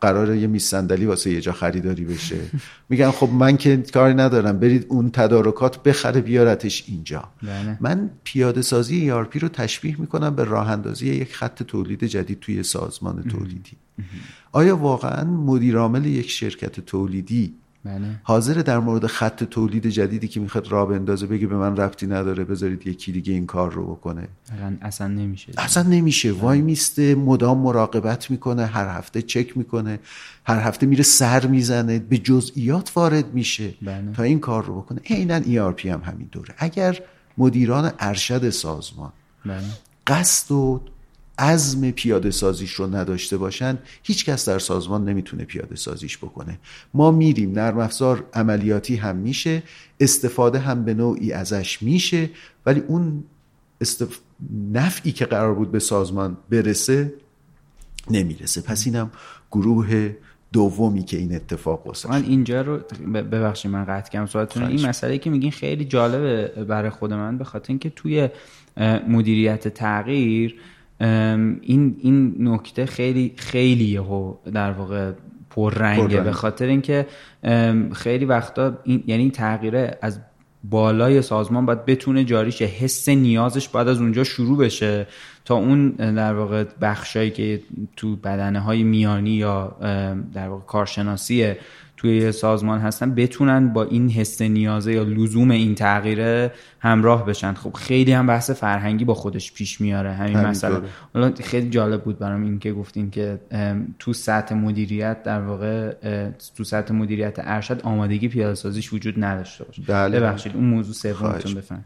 Speaker 2: قرار یه میز صندلی واسه یه جا خریداری بشه. میگن خب من که کاری ندارم برید اون تدارکات بخره بیارتش اینجا. بله. من پیاده سازی ERP رو تشبیه می‌کنم به راه اندازی یک خط تولید جدید توی سازمان تولیدی. آیا واقعا مدیرعامل یک شرکت تولیدی بله. حاضر در مورد خط تولید جدیدی که می‌خواد راه بندازه بگه به من ربطی نداره بذارید یکی دیگه این کار رو بکنه
Speaker 1: اصلا نمیشه
Speaker 2: اصلا نمیشه وای میسته مدام مراقبت می‌کنه هر هفته چک می‌کنه هر هفته میره سر می‌زنه به جزئیات وارد میشه بله. تا این کار رو بکنه عینا ERP هم همین دوره اگر مدیران ارشد سازمان بله. قصد و عزم پیاده سازیش رو نداشته باشن هیچ کس در سازمان نمی‌تونه پیاده سازیش بکنه. ما میریم نرم افزار عملیاتی هم میشه استفاده هم به نوعی ازش میشه ولی اون استف... نفعی که قرار بود به سازمان برسه نمی‌رسه. پس اینم گروه دومی که این اتفاق واسه
Speaker 1: من اینجا رو ببخشید من قطع کردم این مسئله که میگین خیلی جالبه برای خود من به خاطر اینکه توی مدیریت تغییر این این نکته خیلی خیلی در واقع پررنگه. به خاطر اینکه خیلی وقتا این یعنی این تغییره از بالای سازمان باید بتونه جاری شه حس نیازش باید از اونجا شروع بشه تا اون در واقع بخشایی که تو بدنه های میانی یا در واقع کارشناسی توی سازمان هستن بتونن با این حس نیازه یا لزوم این تغییره همراه بشن. خب خیلی هم بحث فرهنگی با خودش پیش میاره همین مثلا حالا خیلی جالب بود برام این که گفتین که تو سطح مدیریت در واقع تو سطح مدیریت ارشد آمادگی پیاده سازیش وجود نداشته باشه. بله. ببخشید اون موضوع سومتون بفهم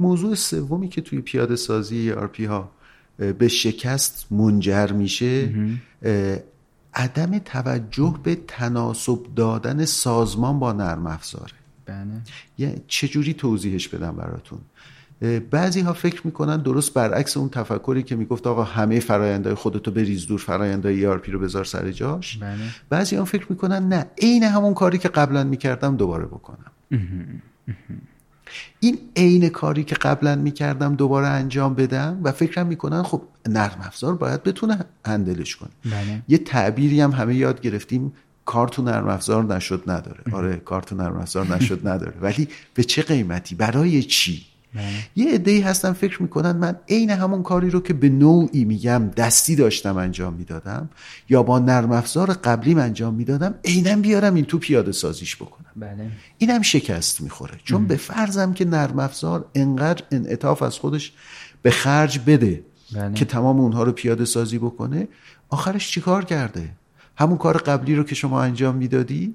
Speaker 2: موضوع سومی که توی پیاده سازی آر ها به شکست منجر میشه عدم توجه به تناسب دادن سازمان با نرم افزاره. بله. یعنی چجوری توضیحش بدم براتون؟ بعضی ها فکر می‌کنن درست برعکس اون تفکری که می‌گفت آقا همه فرایندهای خودتو بریز دور فرایندهای ERP رو بذار سر جاش. بله. بعضی ها فکر می‌کنن نه عین همون کاری که قبلا می‌کردم دوباره بکنم. این عین کاری که قبلا می‌کردم دوباره انجام بدم و فکرم می‌کنن خب نرم افزار باید بتونه هندلش کنه. بله. یه تعبیری هم همه یاد گرفتیم کار نرم افزار نشد نداره. آره کار نرم افزار نشد نداره. ولی به چه قیمتی؟ برای چی؟ بله. یه عده هستن فکر می‌کنن من عین همون کاری رو که به نوعی میگم دستی داشتم انجام می‌دادم یا با نرم افزار قبلیم انجام می‌دادم عینا بیارم این تو پیاده سازیش بکنم بله. اینم شکست می‌خوره چون به فرضم که نرم افزار انقدر انعطاف از خودش به خرج بده بله. که تمام اونها رو پیاده سازی بکنه آخرش چیکار کرده همون کار قبلی رو که شما انجام می‌دادی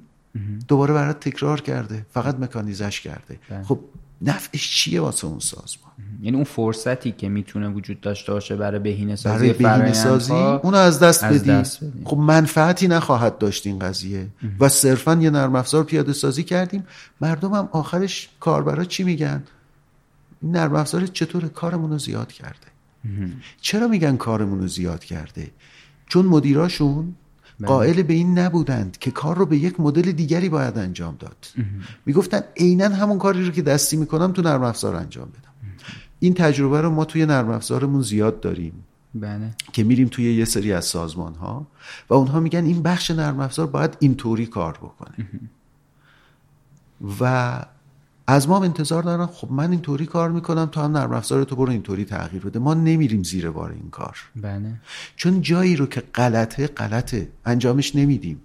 Speaker 2: دوباره برات تکرار کرده فقط مکانیزش کرده
Speaker 1: بله.
Speaker 2: خب نفعش چیه واسه اون سازمان؟
Speaker 1: یعنی اون فرصتی که می‌تونه وجود داشته باشه برای بهینه سازی
Speaker 2: برای بهینه سازی اونو از دست
Speaker 1: از
Speaker 2: بدی.
Speaker 1: دست بدی.
Speaker 2: خب منفعتی نخواهد داشت این قضیه. و صرفا یه نرم افزار پیاده سازی کردیم. مردم هم آخرش کاربرا چی میگن؟ این نرم افزار چطور کارمون رو زیاد کرده؟ چرا میگن کارمون رو زیاد کرده؟ چون مدیراشون قائل به این نبودند که کار رو به یک مدل دیگری باید انجام داد. می‌گفتن عینا همون کاری رو که دستی می‌کنم تو نرم افزار انجام بدم. این تجربه رو ما توی نرم افزارمون زیاد داریم.
Speaker 1: بله.
Speaker 2: که میریم توی یه سری از سازمان ها و اونها میگن این بخش نرم افزار باید اینطوری کار بکنه. و از ما انتظار دارن خب من اینطوری کار می‌کنم تو هم نرم افزار تو برو اینطوری تغییر بده. ما نمیریم زیر بار این کار.
Speaker 1: بله.
Speaker 2: چون جایی رو که غلطه غلطه. انجامش نمیدیم.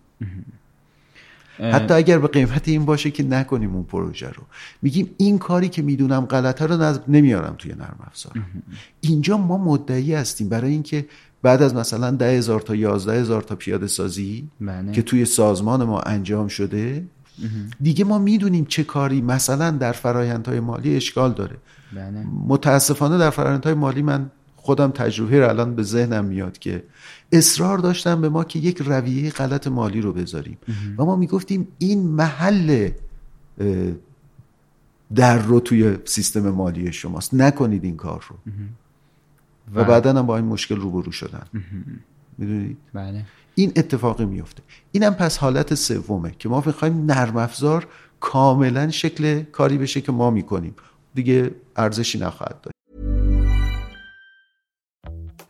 Speaker 2: حتی اگر به قیمت این باشه که نکنیم اون پروژه رو. میگیم این کاری که می‌دونم غلطه رو نز- نمیارم توی نرم افزار. اینجا ما مدعی هستیم برای اینکه بعد از مثلا ده هزار تا یازده هزار تا پیاده سازی
Speaker 1: بله.
Speaker 2: که توی سازمان ما انجام شده دیگه ما می‌دونیم چه کاری مثلا در فرایندهای مالی اشکال داره.
Speaker 1: بله.
Speaker 2: متاسفانه در فرآیندهای مالی من خودم تجربه رو الان به ذهنم میاد که اصرار داشتن به ما که یک رویه غلط مالی رو بذاریم. و ما می‌گفتیم این محل در رو توی سیستم مالی شماست. نکنید این کار رو. و بعدا هم با این مشکل روبرو شدن. می‌دونید؟
Speaker 1: بله.
Speaker 2: این اتفاقی میفته اینم پس حالت سومه که ما می‌خوایم نرم افزار کاملا شکل کاری بشه که ما می‌کنیم دیگه ارزشی نخواهد داشت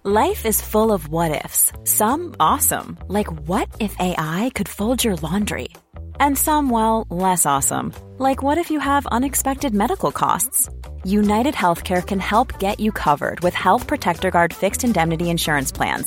Speaker 3: Life is full of what ifs. Some awesome, like what if AI could fold your laundry? And some, well, less awesome, like what if you have unexpected medical costs? United Healthcare can help get you covered with Health Protector Guard fixed indemnity insurance plans.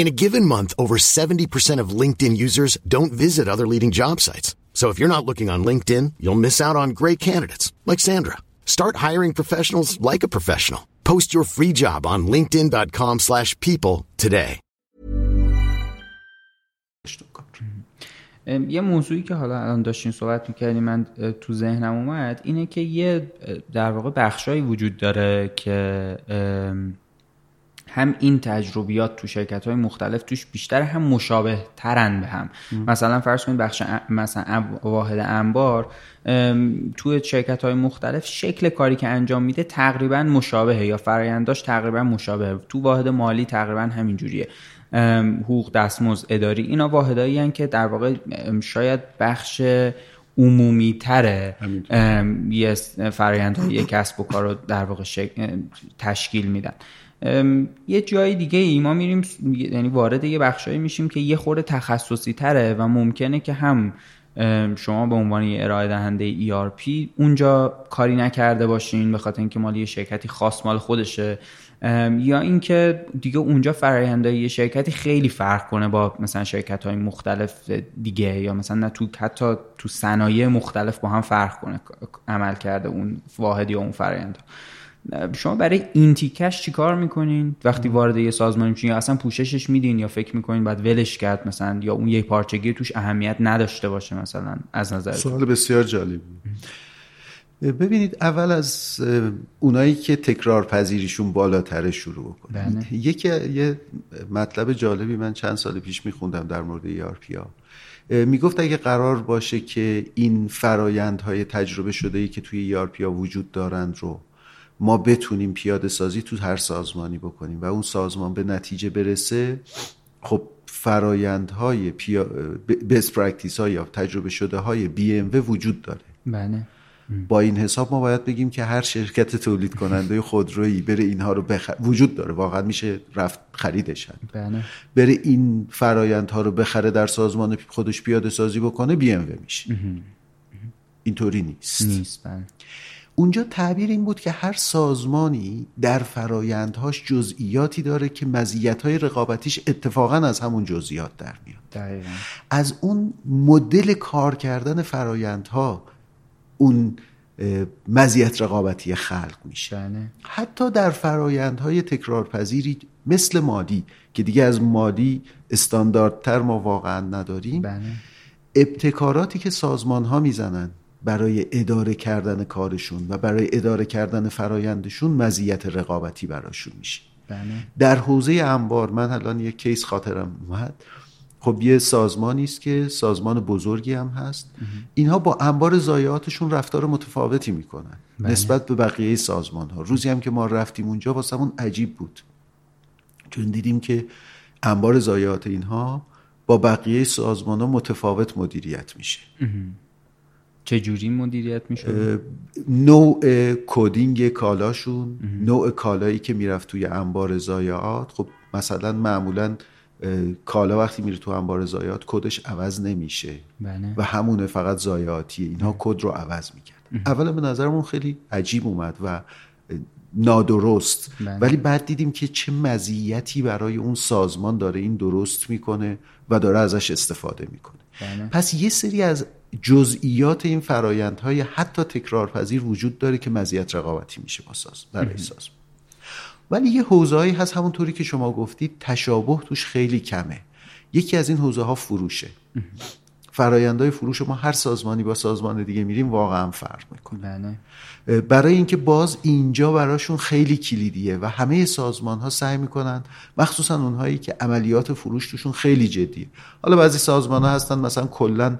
Speaker 4: In a given month, over 70% of LinkedIn users don't visit other leading job sites. So if you're not looking on LinkedIn, you'll miss out on great candidates like Sandra. Start hiring professionals like a professional. Post your free job on linkedin.com/people slash people today.
Speaker 1: ام، یه موضوعی که حالا الان داشتین صحبت میکردیم من اه، تو ذهنم اومد اینه که یه اه، در واقع بخشایی وجود داره که ام، هم این تجربیات تو شرکت های مختلف توش بیشتر هم مشابه ترن به هم. مثلا فرض کنید بخش ا- مثلا واحد انبار ام، تو شرکت های مختلف شکل کاری که انجام میده تقریبا مشابهه یا فراینداش تقریبا مشابهه. تو واحد مالی تقریبا همین جوریه ام، حقوق دستمزد اداری اینا واحدایی هن که در واقع ام، شاید بخش عمومی تره یه فرایندهای یک کسب و کار رو در واقع شک- ام، تشکیل میدن. ام، یه جای دیگه ای ما میریم یعنی وارد یه بخشایی میشیم که یه خورده تخصصی تره و ممکنه که هم شما به عنوان یه ارائه دهنده ERP اونجا کاری نکرده باشین به خاطر اینکه مال یه شرکتی خاص مال خودشه. یا اینکه دیگه اونجا فرآیندهای یه شرکتی خیلی فرق کنه با مثلا شرکت های مختلف دیگه یا مثلا نه تو حتی تو صنایع مختلف با هم فرق کنه عمل کرده اون واحد یا اون فرآیند شما برای این تیکش چیکار می‌کنین؟ وقتی وارد یه سازمان میشین یا اصلا پوششش میدین یا فکر می‌کنین بعد ولش کرد مثلا یا اون یک پارچگی توش اهمیت نداشته باشه مثلا از نظر
Speaker 2: سوال بسیار جالب. ببینید اول از اونایی که تکرار پذیریشون بالاتره شروع کنید
Speaker 1: بله.
Speaker 2: یکی یه مطلب جالبی من چند سال پیش میخوندم در مورد ERP ها. می‌گفت اگه قرار باشه که این فرایندهای تجربه شده ای که توی ERP ها وجود دارند رو ما بتونیم پیاده سازی تو هر سازمانی بکنیم و اون سازمان به نتیجه برسه خب فرایندهای پیا... best practice های یا تجربه شده های BM وجود داره.
Speaker 1: بله.
Speaker 2: با این حساب ما باید بگیم که هر شرکت تولید کننده خودرویی بره اینها رو بخ... وجود داره. واقعا میشه رفت خریدش.
Speaker 1: بله.
Speaker 2: بره این فرایندها رو بخره در سازمان خودش پیاده سازی بکنه بی ام میشه. اینطوری نیست.
Speaker 1: نیست. بله.
Speaker 2: اونجا تعبیر این بود که هر سازمانی در فرایندهاش جزئیاتی داره که مزیت‌های رقابتیش اتفاقا از همون جزئیات در میاد
Speaker 1: دقیقا.
Speaker 2: از اون مدل کار کردن فرایندها اون مزیت رقابتی خلق میشه
Speaker 1: بله.
Speaker 2: حتی در فرایندهای تکرارپذیری مثل مالی که دیگه از مالی استانداردتر ما واقعا نداریم
Speaker 1: بله.
Speaker 2: ابتکاراتی که سازمان ها می‌زنن برای اداره کردن کارشون و برای اداره کردن فرایندشون مزیت رقابتی براشون میشه.
Speaker 1: بله.
Speaker 2: در حوزه انبار من الان یک کیس خاطرم اومد. خب یه سازمانی است که سازمان بزرگی هم هست. اینها با انبار ضایعاتشون رفتار متفاوتی می‌کنن
Speaker 1: بله.
Speaker 2: نسبت به بقیه سازمان ها روزی هم که ما رفتیم اونجا واسمون عجیب بود. چون دیدیم که انبار ضایعات اینها با بقیه سازمان ها متفاوت مدیریت میشه.
Speaker 1: چه جوری مدیریت میشه
Speaker 2: نوع coding کالاشون نوع کالایی که می‌رفت توی انبار ضایعات خب مثلا معمولا کالا وقتی میره تو انبار ضایعات کدش عوض نمیشه.
Speaker 1: بله.
Speaker 2: و همونه فقط ضایعاتیه اینها کد رو عوض می‌کرد. اولا به نظرمون خیلی عجیب اومد و نادرست.
Speaker 1: بله.
Speaker 2: ولی بعد دیدیم که چه مزیتی برای اون سازمان داره این درست می‌کنه و داره ازش استفاده می‌کنه.
Speaker 1: بله.
Speaker 2: پس یه سری از جزئیات این فرایندهای حتی تکرارپذیر وجود داره که مزیت رقابتی میشه با ساز برای سازمان ولی یه حوزه‌ای هست همونطوری که شما گفتید تشابه توش خیلی کمه. یکی از این حوزه ها فروشه فرایندهای فروش ما هر سازمانی با سازمان دیگه میریم واقعا فرق می‌کنه.
Speaker 1: بله.
Speaker 2: برای اینکه باز اینجا براشون خیلی کلیدیه و همه سازمان ها سعی می‌کنن مخصوصا اونهایی که عملیات فروش توشون خیلی جدیه. حالا بعضی سازمان ها هستن مثلا کلا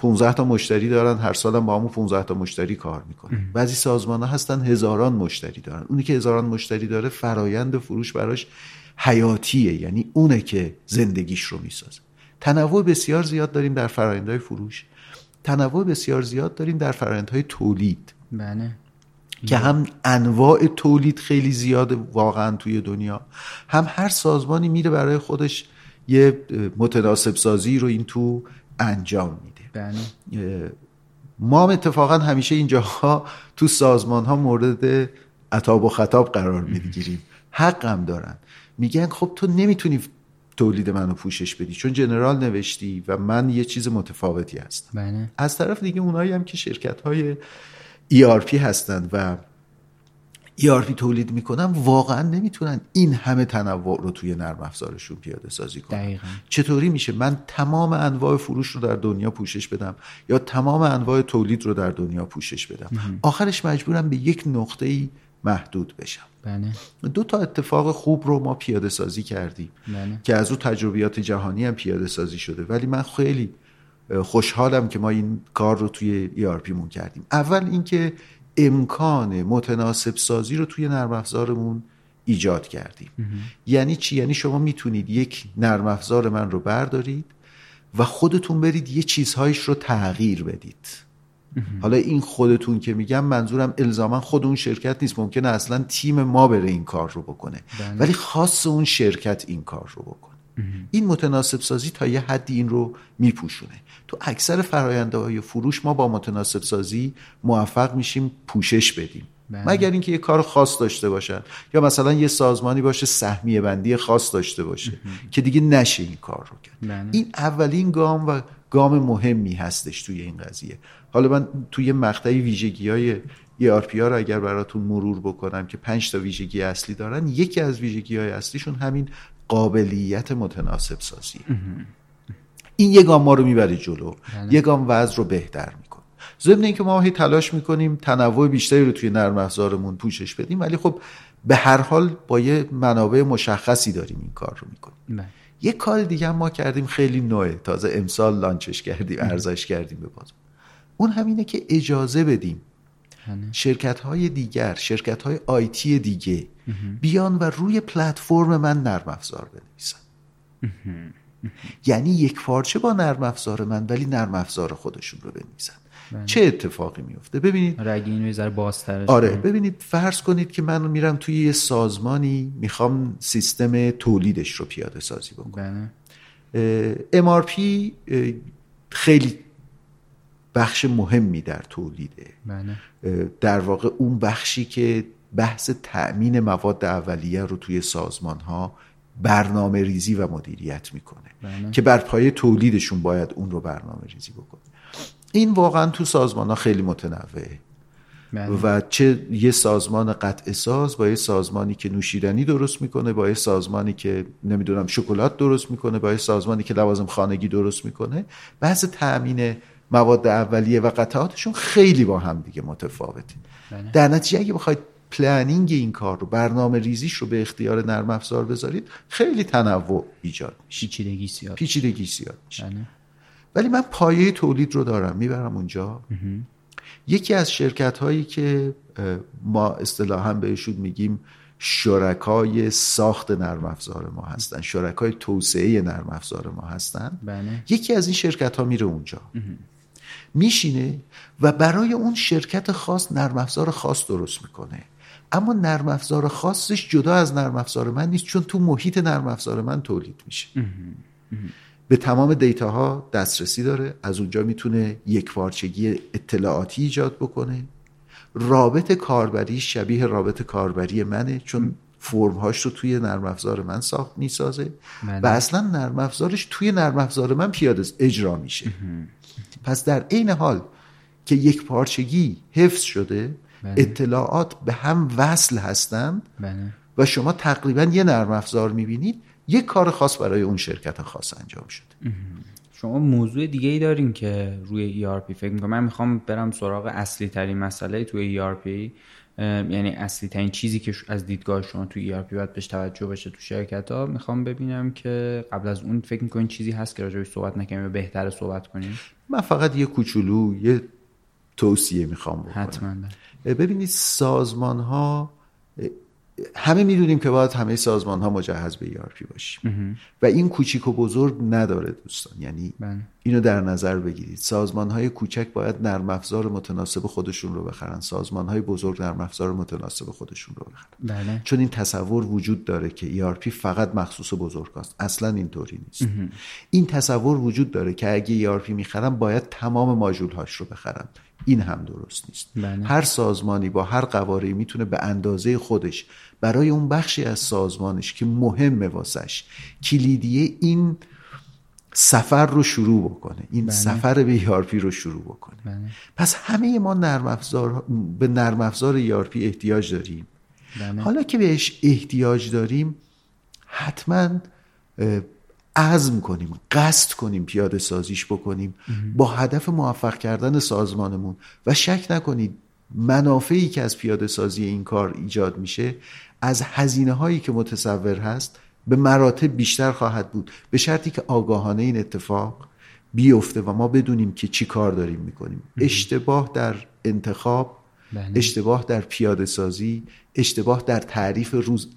Speaker 2: 15 تا مشتری دارن هر سالم با همون 15 تا مشتری کار می‌کنن. بعضی سازمان ها هستن هزاران مشتری دارن. اونی که هزاران مشتری داره فرایند فروش براش حیاتیه یعنی اونه که زندگیش رو می‌سازه. تنوع بسیار زیاد داریم در فرایندهای فروش. تنوع بسیار زیاد داریم در فرایندهای تولید.
Speaker 1: بله.
Speaker 2: که هم انواع تولید خیلی زیاده واقعا توی دنیا. هم هر سازمانی میره برای خودش یه متناسب سازی رو این تو انجام میده.
Speaker 1: بله.
Speaker 2: ما هم اتفاقا همیشه اینجاها تو سازمان ها مورد عطاب و خطاب قرار می‌گیریم حق هم دارن میگن خب تو نمی‌تونی تولید منو پوشش بدی چون جنرال نوشتی و من یه چیز متفاوتی هستم
Speaker 1: بله.
Speaker 2: از طرف دیگه اونایی هم که شرکت های ERP هستند و ERP تولید می‌کنن واقعا نمی‌تونن این همه تنوع رو توی نرم افزارشون پیاده سازی کنن.
Speaker 1: دقیقا.
Speaker 2: چطوری میشه؟ من تمام انواع فروش رو در دنیا پوشش بدم یا تمام انواع تولید رو در دنیا پوشش بدم؟ آخرش مجبورم به یک نقطه ای محدود بشم.
Speaker 1: بله.
Speaker 2: دو تا اتفاق خوب رو ما پیاده سازی کردیم
Speaker 1: بله.
Speaker 2: که از او تجربیات جهانی هم پیاده سازی شده. ولی من خیلی خوشحالم که ما این کار رو توی ERP مون کردیم. اول اینکه امکان متناسب سازی رو توی نرم افزارمون ایجاد کردیم. یعنی چی؟ یعنی شما می‌تونید یک نرم افزار من رو بردارید و خودتون برید یه چیزهایش رو تغییر بدید. حالا این خودتون که میگم منظورم الزاما خود اون شرکت نیست ممکنه اصلا تیم ما بره این کار رو بکنه.
Speaker 1: بله.
Speaker 2: ولی خاص اون شرکت این کار رو بکنه. این متناسب سازی تا یه حدی این رو میپوشونه. تو اکثر فراینده های فروش ما با متناسب سازی موفق میشیم پوشش بدیم.
Speaker 1: بله.
Speaker 2: مگر اینکه یه کار خاص داشته باشن یا مثلا یه سازمانی باشه سهمیه بندی خاص داشته باشه که دیگه نشه این کار رو کرد.
Speaker 1: بله.
Speaker 2: این اولین گام و گام مهمی هستش توی این قضیه. حالا من توی مقطعی ویژگی های ERP ها رو اگر براتون مرور بکنم که پنج تا ویژگی اصلی دارن یکی از ویژگی های اصلیشون همین قابلیت متناسب سازی. این یه گام ما رو می‌بره جلو. یه گام وضع رو بهتر می‌کنه ضمن اینکه ما هی تلاش می‌کنیم تنوع بیشتری رو توی نرم افزارمون پوشش بدیم ولی خب به هر حال با یه منابع مشخصی داریم این کار رو می‌کنیم.
Speaker 1: بله.
Speaker 2: یه کار دیگه هم ما کردیم خیلی نوعه. تازه امسال لانچش کردیم ارزش کردیم به بازار اون همینه که اجازه بدیم شرکت های دیگر شرکت های آیتی دیگه بیان و روی پلتفرم من نرم افزار بنویسن. یعنی یک پارچه با نرم افزار من ولی نرم افزار خودشون رو بنویسن. چه اتفاقی میفته ببینید.
Speaker 1: اینو
Speaker 2: آره
Speaker 1: کنیم.
Speaker 2: ببینید فرض کنید که من میرم توی یه سازمانی می‌خوام سیستم تولیدش رو پیاده سازی بکنم.
Speaker 1: بله.
Speaker 2: MRP خیلی بخش مهمی در تولیده
Speaker 1: بله.
Speaker 2: در واقع اون بخشی که بحث تأمین مواد اولیه رو توی سازمان ها برنامه ریزی و مدیریت می‌کنه.
Speaker 1: بله.
Speaker 2: که بر پایه تولیدشون باید اون رو برنامه ریزی بکنه. این واقعا تو سازمان ها خیلی متنوعه.
Speaker 1: بله.
Speaker 2: و چه یه سازمان قطع ساز با یه سازمانی که نوشیدنی درست می‌کنه با یه سازمانی که نمی‌دونم شکلات درست می‌کنه با یه سازمانی که لوازم خانگی درست می‌کنه بحث تأمین مواد اولیه و قطعاتشون خیلی با هم دیگه متفاوته
Speaker 1: بله.
Speaker 2: در نتیجه اگه بخواید planning این کار رو برنامه ریزیش رو به اختیار نرم افزار بذارید خیلی تنوع ایجاد میشه.
Speaker 1: پیچیدگی زیاد.
Speaker 2: پیچیدگی میشه.
Speaker 1: بله.
Speaker 2: ولی من پایه تولید رو دارم می‌برم اونجا. یکی از شرکت هایی که ما اصطلاحا بهشون میگیم شرکای ساخت نرم افزار ما هستن شرکای توسعه نرم افزار ما هستن.
Speaker 1: بله.
Speaker 2: یکی از این شرکت ها میره اونجا. میشینه و برای اون شرکت خاص نرم افزار خاص درست می‌کنه. اما نرم افزار خاصش جدا از نرم افزار من نیست چون تو محیط نرم افزار من تولید میشه. به تمام دیتاها دسترسی داره از اونجا می‌تونه یک پارچگی اطلاعاتی ایجاد بکنه. رابط کاربری شبیه رابط کاربری منه چون فرم هاش رو توی نرم افزار من ساخت می‌سازه.
Speaker 1: بله.
Speaker 2: و اصلا نرم افزارش توی نرم افزار من پیاده اجرا میشه. پس در عین حال که یک پارچگی حفظ شده
Speaker 1: بله.
Speaker 2: اطلاعات به هم وصل هستند
Speaker 1: بله.
Speaker 2: و شما تقریبا یه نرم افزار می‌بینید یک کار خاص برای اون شرکت خاص انجام شده.
Speaker 1: شما موضوع دیگه ای دارین که روی ERP فکر می‌کنم. من می‌خوام برم سراغ اصلی ترین مسئله توی ERP یعنی اصلی ترین چیزی که از دیدگاه شما توی ERP باید بهش توجه بشه تو شرکت ها می‌خوام ببینم که قبل از اون فکر می‌کنین چیزی هست که راجعش صحبت نکنیم و بهتر صحبت کنیم؟
Speaker 2: من فقط یه کوچولو یه توصیه می‌خوام بکنم.
Speaker 1: حتما
Speaker 2: ببینید سازمان ها همه می‌دونیم که باید همه سازمان ها مجهز به ERP باشیم. و این کوچیک و بزرگ نداره دوستان. یعنی
Speaker 1: بله.
Speaker 2: اینو در نظر بگیرید. سازمان های کوچک باید نرم افزار متناسب خودشون رو بخرن. سازمان های بزرگ نرم افزار متناسب خودشون رو بخرن.
Speaker 1: بله.
Speaker 2: چون این تصور وجود داره که ERP فقط مخصوص بزرگ است. اصلا اینطوری نیست. این تصور وجود داره که اگه ERP می‌خرم باید تمام ماژول هاش رو بخرم این هم درست نیست
Speaker 1: بله.
Speaker 2: هر سازمانی با هر قواره می‌تونه به اندازه خودش برای اون بخشی از سازمانش که مهمه واسش کلیدیه این سفر رو شروع بکنه این سفر به ERP رو شروع بکنه
Speaker 1: بله.
Speaker 2: پس همه ما نرم افزار به نرم افزار ERP احتیاج داریم
Speaker 1: بله.
Speaker 2: حالا که بهش احتیاج داریم حتما عزم کنیم قصد کنیم پیاده سازیش بکنیم. با هدف موفق کردن سازمانمون. و شک نکنید منافعی که از پیاده سازی این کار ایجاد میشه از هزینه هایی که متصور هست به مراتب بیشتر خواهد بود. به شرطی که آگاهانه این اتفاق بیفته و ما بدونیم که چی کار داریم می‌کنیم. اشتباه در انتخاب
Speaker 1: بله.
Speaker 2: اشتباه در پیاده سازی اشتباه در تعریف روز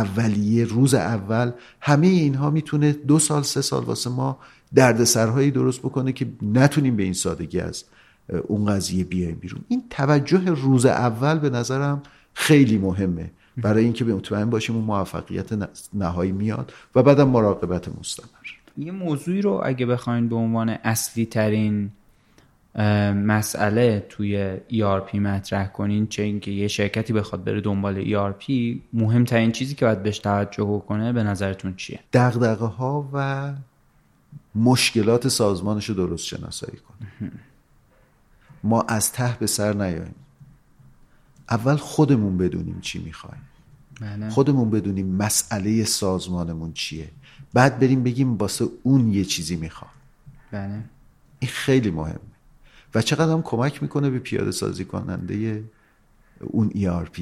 Speaker 2: اولیه روز اول همه اینها می‌تونه دو سال سه سال واسه ما دردسرهایی درست بکنه که نتونیم به این سادگی از اون قضیه بیایم بیرون. این توجه روز اول به نظرم خیلی مهمه. برای اینکه مطمئن باشیم اون موفقیت نهایی میاد و بعدم مراقبت مستمر.
Speaker 1: یه موضوعی رو اگه بخواین به عنوان اصلی ترین مسئله توی ERP مطرح کنین چه اینکه یه شرکتی بخواد بره دنبال ERP مهمترین چیزی که باید بهش توجه کنه به نظرتون چیه؟
Speaker 2: دغدغه ها و مشکلات سازمانش رو درست شناسایی کنه. ما از ته به سر نیاییم. اول خودمون بدونیم چی می‌خوایم.
Speaker 1: بله.
Speaker 2: خودمون بدونیم مسئله سازمانمون چیه. بعد بریم بگیم واسه اون یه چیزی می‌خوام.
Speaker 1: بله.
Speaker 2: این خیلی مهمه. و چقدر هم کمک می‌کنه به پیاده سازی کننده اون ERP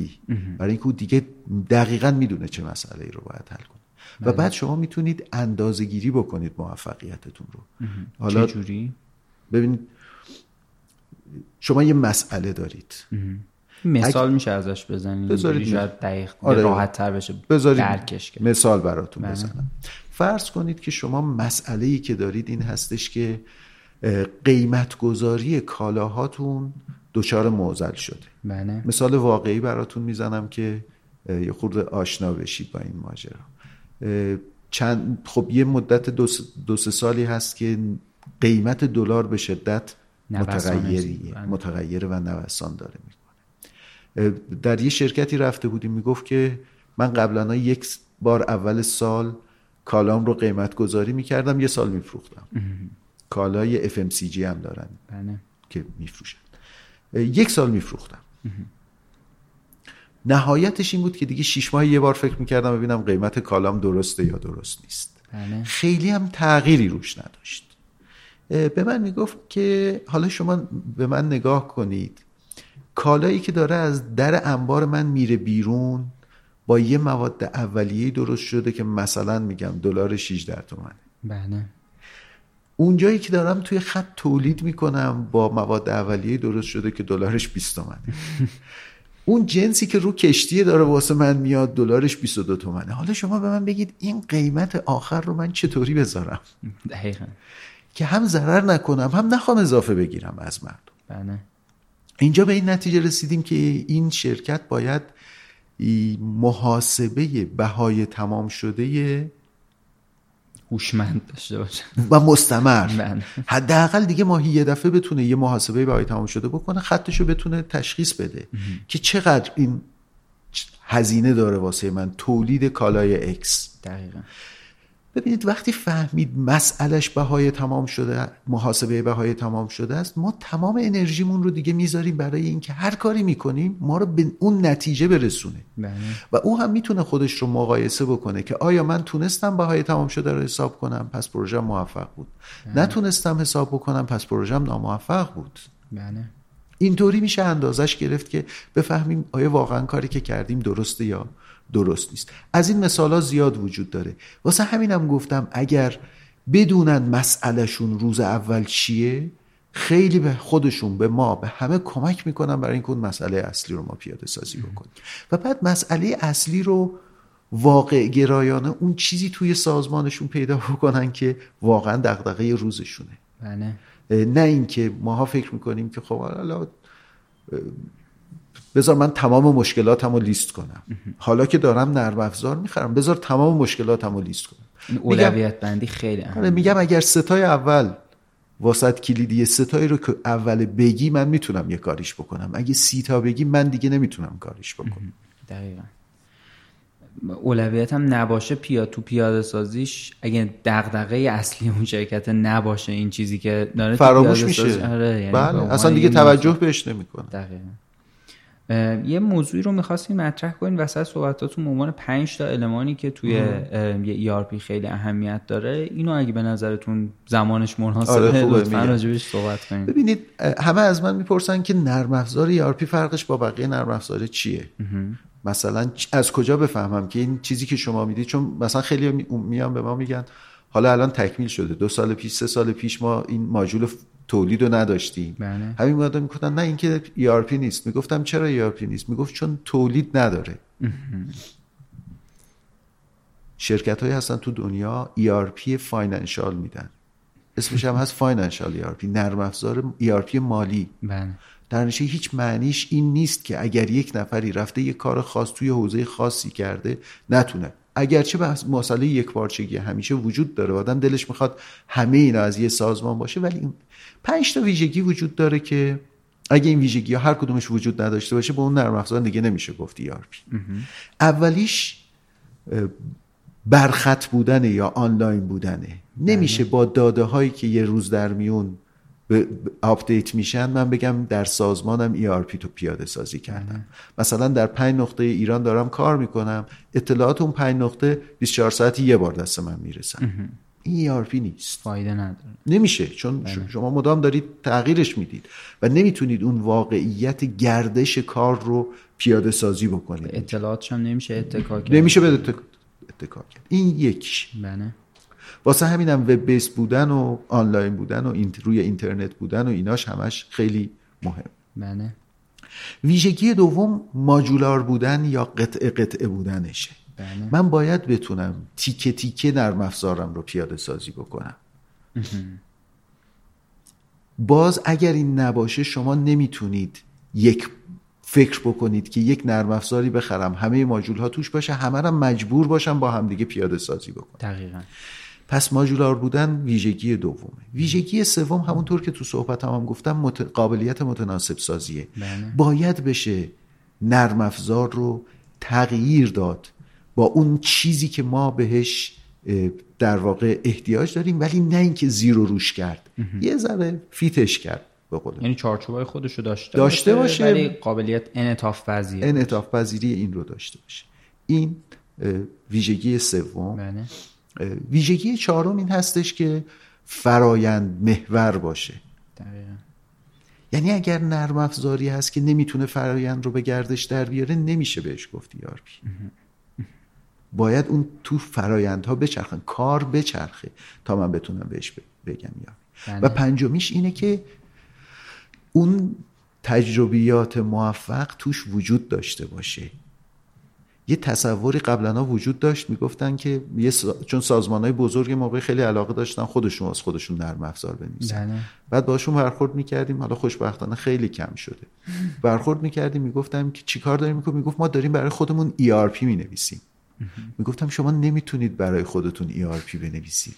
Speaker 2: برای اینکه او دیگه دقیقا می‌دونه چه مسئله ای رو باید حل کنه. و بعد شما می‌تونید اندازه گیری بکنید موفقیتتون رو. حالا
Speaker 1: جوری؟
Speaker 2: ببینید شما یه مسئله دارید.
Speaker 1: مثال میشه ازش بزنین
Speaker 2: بذارید
Speaker 1: شاید دقیق
Speaker 2: آره.
Speaker 1: راحت تر بشه
Speaker 2: بذارید
Speaker 1: درکش کرد.
Speaker 2: مثال براتون
Speaker 1: بله.
Speaker 2: بزنم. فرض کنید که شما مسئله ای که دارید این هستش که قیمت گذاری کالاهاتون دچار معضل شده.
Speaker 1: بله.
Speaker 2: مثال واقعی براتون می‌زنم که یه خورده آشنا بشید با این ماجرا. چند خب یه مدت دو, دو سه سالی هست که قیمت دلار به شدت متغیری
Speaker 1: بله.
Speaker 2: متغیره و نوسان داره می‌کنه. در یه شرکتی رفته بودیم می‌گفت که من قبلا یک بار اول سال کالام رو قیمت گذاری می‌کردم یه سال میفروختم. کالای FMCG هم دارن
Speaker 1: بله.
Speaker 2: که میفروشن. یک سال میفروختم. نهایتش این بود که دیگه شیش ماه یه بار فکر می‌کردم ببینم قیمت کالام درسته یا درست نیست.
Speaker 1: بله.
Speaker 2: خیلی هم تغییری روش نداشت. به من می‌گفت که حالا شما به من نگاه کنید. کالایی که داره از در انبار من میره بیرون با یه مواد اولیه درست شده که مثلا میگم دلار 16 تومنه.
Speaker 1: بله.
Speaker 2: اونجایی که دارم توی خط تولید می‌کنم با مواد اولیه درست شده که دلارش 20 تومنه. اون جنسی که رو کشتیه داره واسه من میاد دلارش 22 تومنه. حالا شما به من بگید این قیمت آخر رو من چطوری بذارم؟
Speaker 1: دقیقا.
Speaker 2: که هم ضرر نکنم هم نخوام اضافه بگیرم از مردم.
Speaker 1: بله.
Speaker 2: اینجا به این نتیجه رسیدیم که این شرکت باید محاسبه بهای تمام شده
Speaker 1: هوشمند داشته باشه.
Speaker 2: و مستمر. حداقل دیگه ماهی یه دفعه بتونه یه محاسبه بهای تمام شده بکنه خطشو بتونه تشخیص بده. که چقدر این هزینه داره واسه من. تولید کالای اکس
Speaker 1: دقیقا.
Speaker 2: ببینید وقتی فهمید مسئلش بهای تمام شده محاسبه بهای تمام شده است ما تمام انرژیمون رو دیگه می‌ذاریم برای اینکه هر کاری می‌کنیم ما رو به اون نتیجه برسونه.
Speaker 1: بله.
Speaker 2: و او هم می‌تونه خودش رو مقایسه بکنه که آیا من تونستم بهای تمام شده رو حساب کنم پس پروژه موفق بود. نتونستم حساب بکنم پس پروژه ناموفق بود.
Speaker 1: بله
Speaker 2: اینطوری میشه اندازش گرفت که بفهمیم آیا واقعا کاری که کردیم درسته یا درست نیست. از این مثال ها زیاد وجود داره. واسه همینم گفتم اگر بدونن مسئلهشون روز اول چیه خیلی به خودشون به ما به همه کمک می‌کنن برای اینکه اون مسئله اصلی رو ما پیاده سازی بکنیم. و بعد مسئله اصلی رو واقع گرایانه اون چیزی توی سازمانشون پیدا بکنن که واقعا دغدغه روزشونه.
Speaker 1: بله.
Speaker 2: نه اینکه ماها فکر می‌کنیم که خب حالا بذار من تمام مشکلاتم رو لیست کنم. حالا که دارم نرم افزار می‌خرم بذار تمام مشکلاتم رو لیست کنم.
Speaker 1: اولویت بندی خیلی
Speaker 2: آره
Speaker 1: اهمه
Speaker 2: میگم اگر ستای اول واسط کلیدی ستایی رو که اول بگی من می‌تونم یه کاریش بکنم. اگه سی تا بگی من دیگه نمی‌تونم کاریش بکنم.
Speaker 1: دقیقا. اولویت هم نباشه پیا تو پیاده سازیش. اگه دغدغه اصلی اون شرکت نباشه این چیزی که داره
Speaker 2: فراموش میشه.
Speaker 1: آره یعنی
Speaker 2: بله اصلا دیگه توجه بهش نمی‌کنه.
Speaker 1: دقیقا. یه موضوعی رو می‌خواستیم مطرح کنیم. وسط صحبتاتون عنوان پنج تا المانی که توی یه ERP خیلی اهمیت داره. اینو اگه به نظرتون زمانش مناسبه
Speaker 2: آره،
Speaker 1: لطفا. راجبش صحبت کنیم.
Speaker 2: ببینید همه از من می‌پرسن که نرم افزار ERP فرقش با بقیه نرم افزار چیه؟ مثلا از کجا بفهمم که این چیزی که شما می‌دید؟ چون مثلا خیلی می- میان به ما میگن حالا الان تکمیل شده. دو سال پیش سه سال پیش ما این ماژول تولید رو نداشتیم
Speaker 1: بله.
Speaker 2: همین مدام می‌گفتن نه این که ERP نیست. می‌گفتم چرا ERP نیست؟ می‌گفت چون تولید نداره. شرکت هایی هستن تو دنیا ERP فاینانشال میدن. اسمش هم هست financial ERP نرم افزار ERP مالی.
Speaker 1: بله.
Speaker 2: در نتیجه هیچ معنیش این نیست که اگر یک نفری رفته یک کار خاص توی حوزه خاصی کرده نتونه. اگرچه بحث مسئله یک پارچگی همیشه وجود داره. و آدم دلش می‌خواد همه اینا از یه سازمان باشه ولی این پنج تا ویژگی وجود داره که اگه این ویژگی ها هر کدومش وجود نداشته باشه به اون نرم افزار دیگه نمیشه گفت ERP اولیش برخط بودنه یا آنلاین بودنه. نمیشه با داده هایی که یه روز در میون update میشن من بگم در سازمانم ERP تو پیاده سازی کردم. مثلا در پنج نقطه ایران دارم کار می‌کنم. اطلاعات اون پنج نقطه 24 ساعتی یه بار دست من می‌رسن. این ERP نیست.
Speaker 1: فایده نداره.
Speaker 2: نمیشه چون ش- شما مدام دارید تغییرش می‌دید و نمی‌تونید اون واقعیت گردش کار رو پیاده سازی بکنید.
Speaker 1: اطلاعاتش هم نمیشه اتکا کرد.
Speaker 2: نمیشه به اتک- اتکا کرد. این یکیش
Speaker 1: بله.
Speaker 2: واسه همینم وب بیس بودن و آنلاین بودن و اینت- روی اینترنت بودن و ایناش همش خیلی مهم.
Speaker 1: بله.
Speaker 2: ویژگی دوم ماجولار بودن یا قطعه قطعه بودنشه.
Speaker 1: بله.
Speaker 2: من باید بتونم تیکه تیکه نرم افزارم رو پیاده سازی بکنم. باز اگر این نباشه شما نمی‌تونید یک فکر بکنید که یک نرم افزاری بخرم همه ماژول ها توش باشه همه را مجبور باشم با همدیگه پیاده سازی بکنم.
Speaker 1: دقیقا.
Speaker 2: پس ماژولار بودن ویژگی دومه. ویژگی سوم همونطور که تو صحبت هم, هم گفتم مت... قابلیت متناسب سازیه.
Speaker 1: بله.
Speaker 2: باید بشه نرم افزار رو تغییر داد با اون چیزی که ما بهش در واقع احتیاج داریم ولی نه اینکه زیر و روش کرد. یه ذره فیتش کرد
Speaker 1: یعنی چارچوبای خودشو داشته,
Speaker 2: داشته باشه,
Speaker 1: ولی قابلیت انعطاف پذیری.
Speaker 2: انعطاف پذیری این رو داشته باشه. این ویژگی سوم.
Speaker 1: بله.
Speaker 2: ویژگی چهارم این هستش که فرایند محور باشه.
Speaker 1: دقیقا.
Speaker 2: یعنی اگر نرم افزاری هست که نمی‌تونه فرایند رو به گردش در بیاره نمیشه بهش گفت ERP باید اون تو فرایندها بچرخن کار بچرخه تا من بتونم بهش بگم یا
Speaker 1: بله.
Speaker 2: و پنجمیش اینه که اون تجربیات موفق توش وجود داشته باشه. یه تصوری قبلا وجود داشت می‌گفتن که یه سا... چون سازمان های بزرگ موقع خیلی علاقه داشتن خودشون از خودشون نرم افزار بنویسن.
Speaker 1: بله.
Speaker 2: بعد باشون برخورد می‌کردیم حالا خوشبختانه خیلی کم شده. برخورد می‌کردیم می‌گفتم که چیکار داریم؟ می‌کنیم می‌گفت ما داریم برای خودمون ERP می‌نویسیم. می‌گفتم شما نمی‌تونید برای خودتون ERP بنویسید.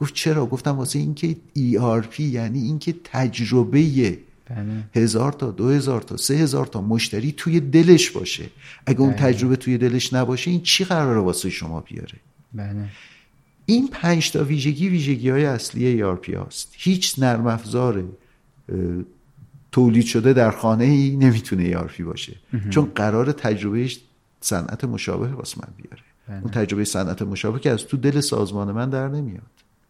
Speaker 2: گفت چرا؟ گفتم واسه اینکه ERP یعنی اینکه تجربه
Speaker 1: بله.
Speaker 2: هزار تا دو هزار تا سه هزار تا مشتری توی دلش باشه. اگه اون
Speaker 1: بله.
Speaker 2: تجربه توی دلش نباشه این چی قراره واسه شما بیاره؟
Speaker 1: بله.
Speaker 2: این پنج تا ویژگی ویژگی های اصلی ERP هست هیچ نرم افزار تولید شده در خانه ای نمی‌تونه ERP باشه. چون قرار تجربه صنعت مشابه واسه من بیاره.
Speaker 1: بله.
Speaker 2: اون تجربه صنعت مشابه که از تو دل سازمان من در نمیاد.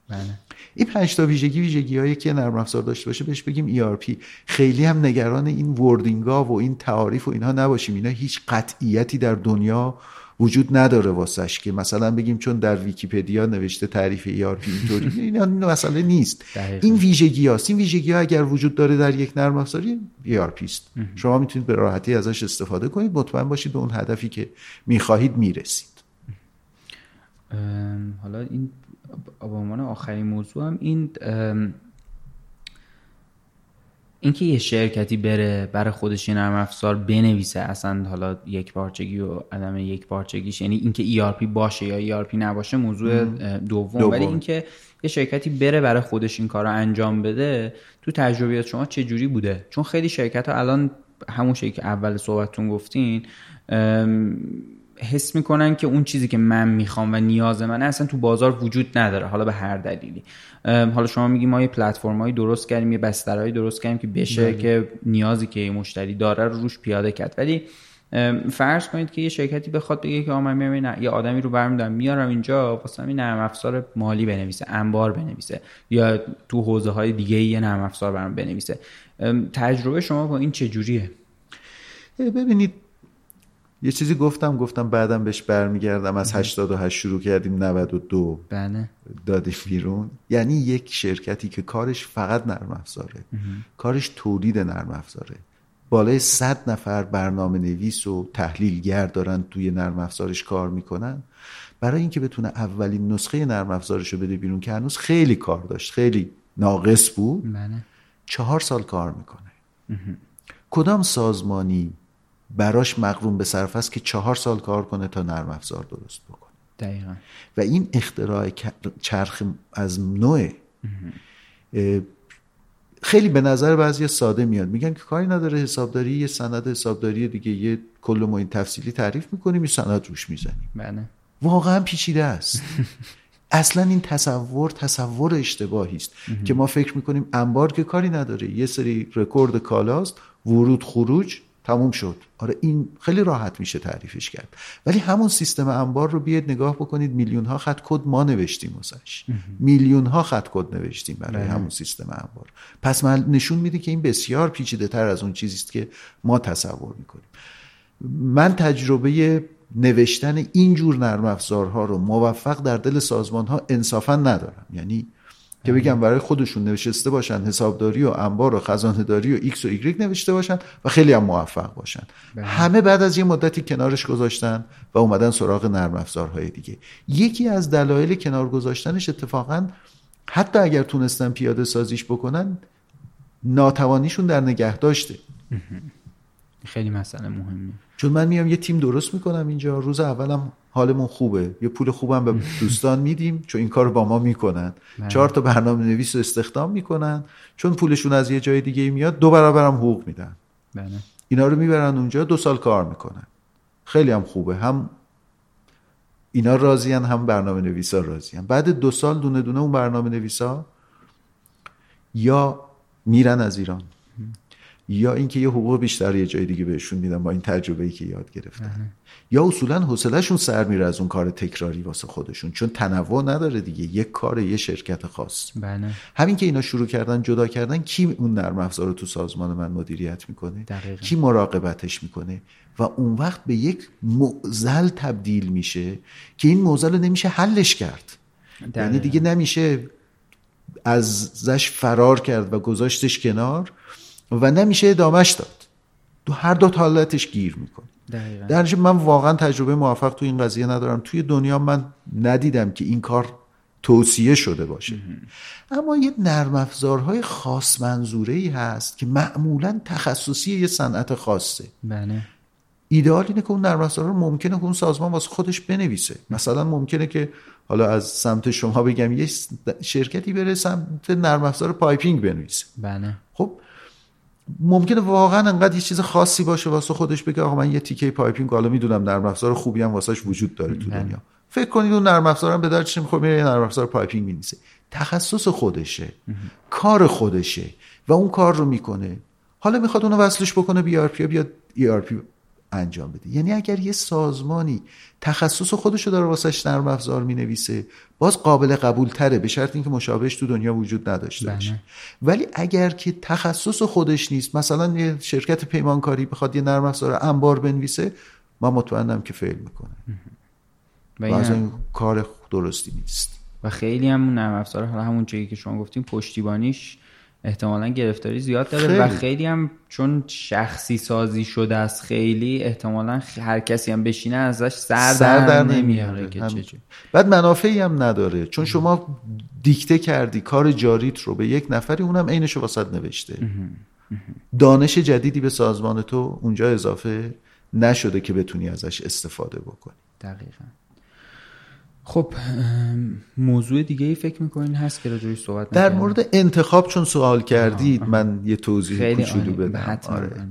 Speaker 1: بله.
Speaker 2: این پنج تا ویژگی ویژگی هایی که نرم افزار داشته باشه بهش بگیم ERP خیلی هم نگران این وردینگا و این تعاریف و اینها نباشیم. اینا هیچ قطعیتی در دنیا وجود نداره واسش که مثلا بگیم چون در ویکیپدیا نوشته تعریف ERP اینطوری اینا مسئله نیست.
Speaker 1: دقیقا.
Speaker 2: این ویژگی هاست. این ویژگی ها اگر وجود داره در یک نرم افزاری ERP است. شما می‌تونید به راحتی ازش استفاده کنید. مطمئن باشید به اون هدفی که می‌خواهید می‌رسید.
Speaker 1: حالا این به عنوان آخرین موضوع هم این اینکه یه شرکتی بره برای خودش یه نرم افزار بنویسه اصلا حالا یک پارچگی و عدم یک پارچگیش یعنی اینکه ERP باشه یا ERP نباشه موضوع دوم.
Speaker 2: دوم.
Speaker 1: ولی اینکه یه شرکتی بره برای خودش این کار رو انجام بده تو تجربیات شما چه جوری بوده؟ چون خیلی شرکت ها الان همون شکلی که اول صحبتتون گفتین حس می‌کنن که اون چیزی که من می‌خوام و نیاز من اصلا تو بازار وجود نداره حالا به هر دلیلی. حالا شما میگی ما یه پلتفرمایی درست کردیم یه بسترهایی درست کردیم که بشه که نیازی که یه مشتری داره رو روش پیاده کرد. ولی فرض کنید که یه شرکتی بخواد بگه که من میام یه آدمی رو برمیدارم میارم اینجا واسه این نرم افزار مالی بنویسه انبار بنویسه یا تو حوزه های دیگه یه نرم افزار برام بنویسه. تجربه شما با این چه جوریه
Speaker 2: ببینید یه چیزی گفتم گفتم بعدم بهش برمیگردم. از 88 شروع کردیم 92
Speaker 1: بله.
Speaker 2: دادیم بیرون. یعنی یک شرکتی که کارش فقط نرم افزاره. کارش تولید نرم افزاره. بالای 100 نفر برنامه نویس و تحلیلگر دارن توی نرم افزارش کار می‌کنن. برای اینکه بتونه اولین نسخه نرم افزارش رو بده بیرون که هنوز خیلی کار داشت خیلی ناقص بود
Speaker 1: بله.
Speaker 2: چهار سال کار می‌کنه. کدام سازمانی براش مقروم به صرف است که چهار سال کار کنه تا نرم افزار درست بکنه.
Speaker 1: دقیقا.
Speaker 2: و این اختراع چرخ از نوع خیلی به نظر بعضی ساده میاد. میگن که کاری نداره حسابداری یه سند حسابداری دیگه یه کل ما این تفصیلی تعریف می‌کنیم یه سند روش می‌زنیم.
Speaker 1: بله.
Speaker 2: واقعا پیچیده است. اصلا این تصور تصور اشتباهی است که ما فکر می‌کنیم انبار که کاری نداره. یه سری رکورد کالاست ورود خروج تموم شد. آره این خیلی راحت میشه تعریفش کرد. ولی همون سیستم انبار رو بیاید نگاه بکنید میلیون ها خط کد ما نوشتیم واسش. میلیون ها خط کد نوشتیم برای همون سیستم انبار. پس من نشون میده که این بسیار پیچیده تر از اون چیزی است که ما تصور می‌کنیم. من تجربه نوشتن اینجور نرم افزارها رو موفق در دل سازمان ها انصافا ندارم. یعنی که بگم برای خودشون نوشته باشن حسابداری و انبار و خزانه داری و ایکس و ایگرگ نوشته باشن و خیلی هم موفق باشن. همه بعد از یه مدتی کنارش گذاشتن و اومدن سراغ نرم افزارهای دیگه. یکی از دلایل کنار گذاشتنش اتفاقا حتی اگر تونستن پیاده سازیش بکنن ناتوانیشون در نگه داشته.
Speaker 1: خیلی مسئله مهمی
Speaker 2: چون من میام یه تیم درست می‌کنم اینجا روز اولم حالمون خوبه. یه پول خوبم به دوستان میدیم چون این کار با ما می‌کنن.
Speaker 1: بله.
Speaker 2: چهار تا برنامه نویس رو استخدام می‌کنن. چون پولشون از یه جای دیگه میاد دو برابرم حقوق میدن.
Speaker 1: بله.
Speaker 2: اینا رو می‌برن اونجا دو سال کار می‌کنن. خیلی هم خوبه. هم اینا راضیان هم برنامه نویسا راضیان بعد دو سال دونه دونه اون برنامه نویسا یا میرن از ایران. یا اینکه یه حقوق بیشتر یه جای دیگه بهشون میدن با این تجربه ای که یاد گرفتن. یا اصولا حوصلهشون سر میره از اون کار تکراری واسه خودشون چون تنوع نداره دیگه یک کار یه شرکت خاص.
Speaker 1: بله.
Speaker 2: همین که اینا شروع کردن جدا کردن کی اون نرم افزار رو تو سازمان من مدیریت می‌کنه؟
Speaker 1: دقیقاً.
Speaker 2: کی مراقبتش می‌کنه؟ و اون وقت به یک معزل تبدیل میشه که این معزل رو نمیشه حلش کرد. یعنی. دیگه نمیشه ازش فرار کرد و گذاشتش کنار. و نمیشه ادامش داد. تو هر دو حالتش گیر می‌کنه. در نتیجه من واقعا تجربه موفق تو این قضیه ندارم. توی دنیا من ندیدم که این کار توصیه شده باشه. اما یه نرم افزارهای خاص منظوره ای هست که معمولا تخصصی یه صنعت خاصه.
Speaker 1: بله.
Speaker 2: ایدئال اینه که اون نرم افزارها رو ممکنه که اون سازمان واسه خودش بنویسه. مثلا ممکنه که حالا از سمت شما بگم یه شرکتی بره سمت نرم افزار piping بنویسه.
Speaker 1: بله.
Speaker 2: خب ممکنه واقعا انقدر یه چیز خاصی باشه واسه خودش بگه آقا من یه تیکه piping حالا می‌دونم نرم افزار خوبی هم واسش وجود داره تو
Speaker 1: بله.
Speaker 2: دنیا. فکر کنید اون نرم افزار هم به درد می‌خوره؟ میره یه نرم افزار piping می‌نویسه تخصص خودشه. کار خودشه. و اون کار رو می‌کنه. حالا می‌خواد اونو وصلش بکنه بی آر پی بیاد ای آر پی انجام بده. یعنی اگر یه سازمانی تخصص خودش رو داره واسش نرم افزار می‌نویسه باز قابل قبول تره به شرط اینکه مشابهش تو دنیا وجود نداشته
Speaker 1: بله.
Speaker 2: باشه. ولی اگر که تخصص خودش نیست مثلا یه شرکت پیمانکاری بخواد یه نرم افزار انبار بنویسه من مطمئنم که فیل می‌کنه.
Speaker 1: و این
Speaker 2: کار درستی نیست.
Speaker 1: و خیلی هم نرم افزار حالا همون چیزی که شما گفتیم پشتیبانیش احتمالا گرفتاری زیاد داره
Speaker 2: خیلی.
Speaker 1: و خیلی. هم چون شخصی سازی شده است خیلی احتمالا هر کسی هم بشینه ازش سر,
Speaker 2: سر در
Speaker 1: نمیاره
Speaker 2: نمیاره
Speaker 1: که
Speaker 2: هم- بعد منافعی هم نداره. چون شما دیکته کردی کار جاریت رو به یک نفری اونم عینش رو واسط نوشته. دانش جدیدی به سازمان تو اونجا اضافه نشده که بتونی ازش استفاده بکنی.
Speaker 1: دقیقا. خب موضوع دیگه ای فکر می‌کنین هست که راجعش صحبت
Speaker 2: در؟ مورد انتخاب چون سوال کردید من یه توضیح کوچولو. بدم. آره.
Speaker 1: بله.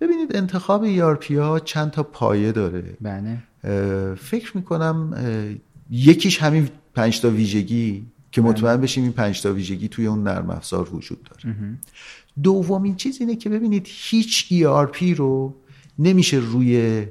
Speaker 2: ببینید انتخاب ERP ها چند تا پایه داره
Speaker 1: بله
Speaker 2: فکر می‌کنم یکیش همین پنج تا ویژگی که مطمئن بشیم این پنج تا ویژگی توی اون نرم افزار وجود داره دومین چیز اینه که ببینید هیچ ERP رو نمیشه روی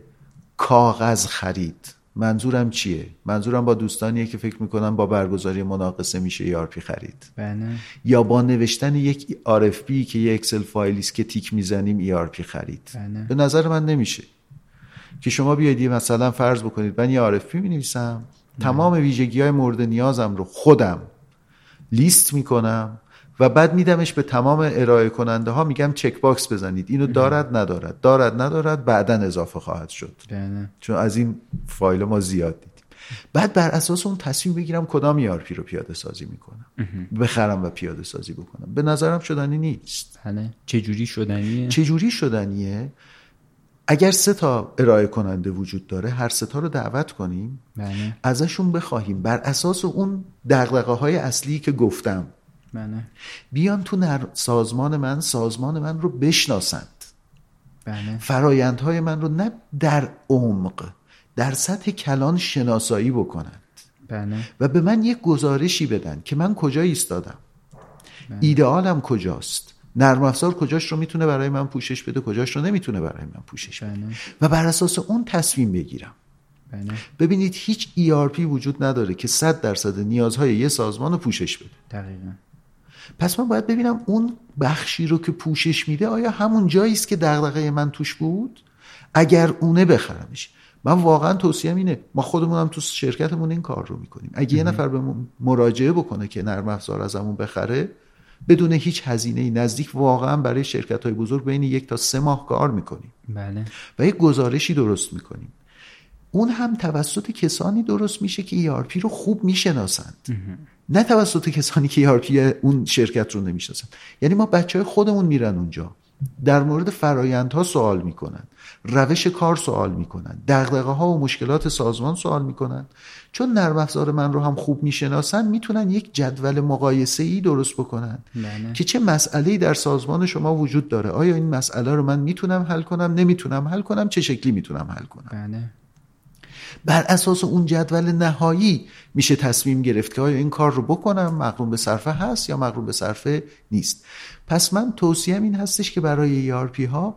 Speaker 2: کاغذ خرید منظورم چیه؟ منظورم با دوستانیه که فکر می‌کنم با برگزاری مناقصه میشه ERP خرید.
Speaker 1: بله.
Speaker 2: یا با نوشتن یک RFP که یه اکسل فایلی است که تیک می‌زنیم ERP خرید.
Speaker 1: بله.
Speaker 2: به نظر من نمیشه. که شما بیاید یه مثلا فرض بکنید من یه RFP می نویسم تمام ویژگی های مورد نیازم رو خودم لیست می‌کنم. و بعد میدمش به تمام ارائه کننده ها میگم check box بزنید. اینو دارد ندارد. دارد ندارد بعدا اضافه خواهد شد.
Speaker 1: بله.
Speaker 2: چون از این فایل ما زیاد دیدیم. بعد بر اساس اون تصمیم بگیرم کدام ERP رو پیاده سازی می‌کنم. بخرم و پیاده سازی بکنم. به نظرم شدنی نیست.
Speaker 1: بله. چجوری شدنیه؟
Speaker 2: چجوری شدنیه؟ اگر سه تا ارائه کننده وجود داره هر سه تا رو دعوت کنیم.
Speaker 1: بله.
Speaker 2: ازشون بخواهیم. بر اساس اون دقدقه های اصلی که گفتم
Speaker 1: بله.
Speaker 2: بیان تو نر... سازمان من سازمان من رو بشناسند.
Speaker 1: بله.
Speaker 2: فرایندهای من رو نه در عمق در سطح کلان شناسایی بکنند.
Speaker 1: بله.
Speaker 2: و به من یک گزارشی بدن که من کجا ایستادم. ایدئالم کجاست؟ نرم افزار کجاش رو می‌تونه برای من پوشش بده کجاش رو نمی‌تونه برای من پوشش بده؟
Speaker 1: بله.
Speaker 2: و بر اساس اون تصمیم بگیرم.
Speaker 1: بله.
Speaker 2: ببینید هیچ ERP وجود نداره که 100 درصد نیازهای یه سازمان رو پوشش بده.
Speaker 1: دقیقا.
Speaker 2: پس من باید ببینم اون بخشی رو که پوشش میده آیا همون جایی است که دغدغه من توش بود؟ اگر اونه بخرمش. من واقعا توصیم اینه ما خودمونم تو شرکتمون این کار رو می‌کنیم. اگه یه نفر به مراجعه بکنه که نرم افزار ازمون بخره بدون هیچ هزینه نزدیک واقعا برای شرکت های بزرگ بین یک تا سه ماه کار می‌کنیم.
Speaker 1: بله.
Speaker 2: و یک گزارشی درست می‌کنیم. اون هم توسط کسانی درست میشه که ERP رو خوب می‌شناسند. نه توسط کسانی که ERP اون شرکت رو نمی‌شناسن. یعنی ما بچه های خودمون میرن اونجا. در مورد فرایندها سوال می‌کنن. روش کار سوال می‌کنن. دغدغه ها و مشکلات سازمان سوال می‌کنن. چون نرم افزار من رو هم خوب می‌شناسن می‌تونن یک جدول مقایسه ای درست بکنن.
Speaker 1: بله.
Speaker 2: که چه مسئله در سازمان شما وجود داره؟ آیا این مسئله رو من می‌تونم حل کنم؟ نمی‌تونم حل کنم؟ چه شکلی می‌تونم حل کنم؟
Speaker 1: بله.
Speaker 2: بر اساس اون جدول نهایی میشه تصمیم گرفت که آیا این کار رو بکنم مقرون به صرفه هست یا مقرون به صرفه نیست. پس من توصیم این هستش که برای ERP ها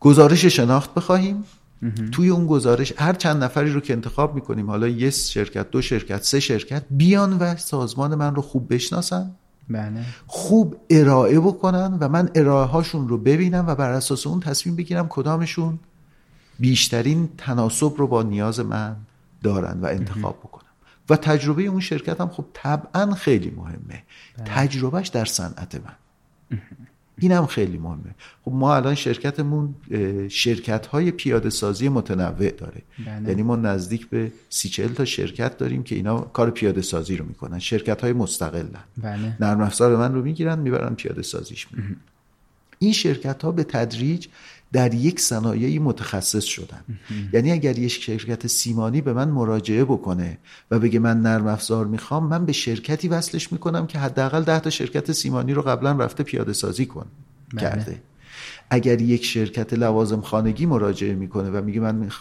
Speaker 2: گزارش شناخت بخواهیم. توی اون گزارش هر چند نفری رو که انتخاب می‌کنیم حالا یه شرکت دو شرکت سه شرکت بیان و سازمان من رو خوب بشناسن.
Speaker 1: بله.
Speaker 2: خوب ارائه بکنن و من ارائه هاشون رو ببینم و بر اساس اون تصمیم بگیرم کدامشون بیشترین تناسب رو با نیاز من دارن و انتخاب بکنم. و تجربه اون شرکت هم خب طبعا خیلی مهمه. تجربهش در صنعت من. این هم خیلی مهمه. خب ما الان شرکتمون شرکت های پیاده سازی متنوع داره.
Speaker 1: بله.
Speaker 2: یعنی ما نزدیک به سی چل تا شرکت داریم که اینا کار پیاده سازی رو می‌کنن. شرکت های مستقلن.
Speaker 1: بله.
Speaker 2: نرم افزار من رو می‌گیرن می‌برن پیاده سازیش می‌کنن این شرکت ها به تدریج در یک صنایعی متخصص شدن. یعنی اگر یک شرکت سیمانی به من مراجعه بکنه و بگه من نرم افزار می‌خوام من به شرکتی وصلش می‌کنم که حداقل ده تا شرکت سیمانی رو قبلا رفته پیاده سازی کن.
Speaker 1: بله.
Speaker 2: کرده. اگر یک شرکت لوازم خانگی مراجعه می‌کنه و میگه من میخ...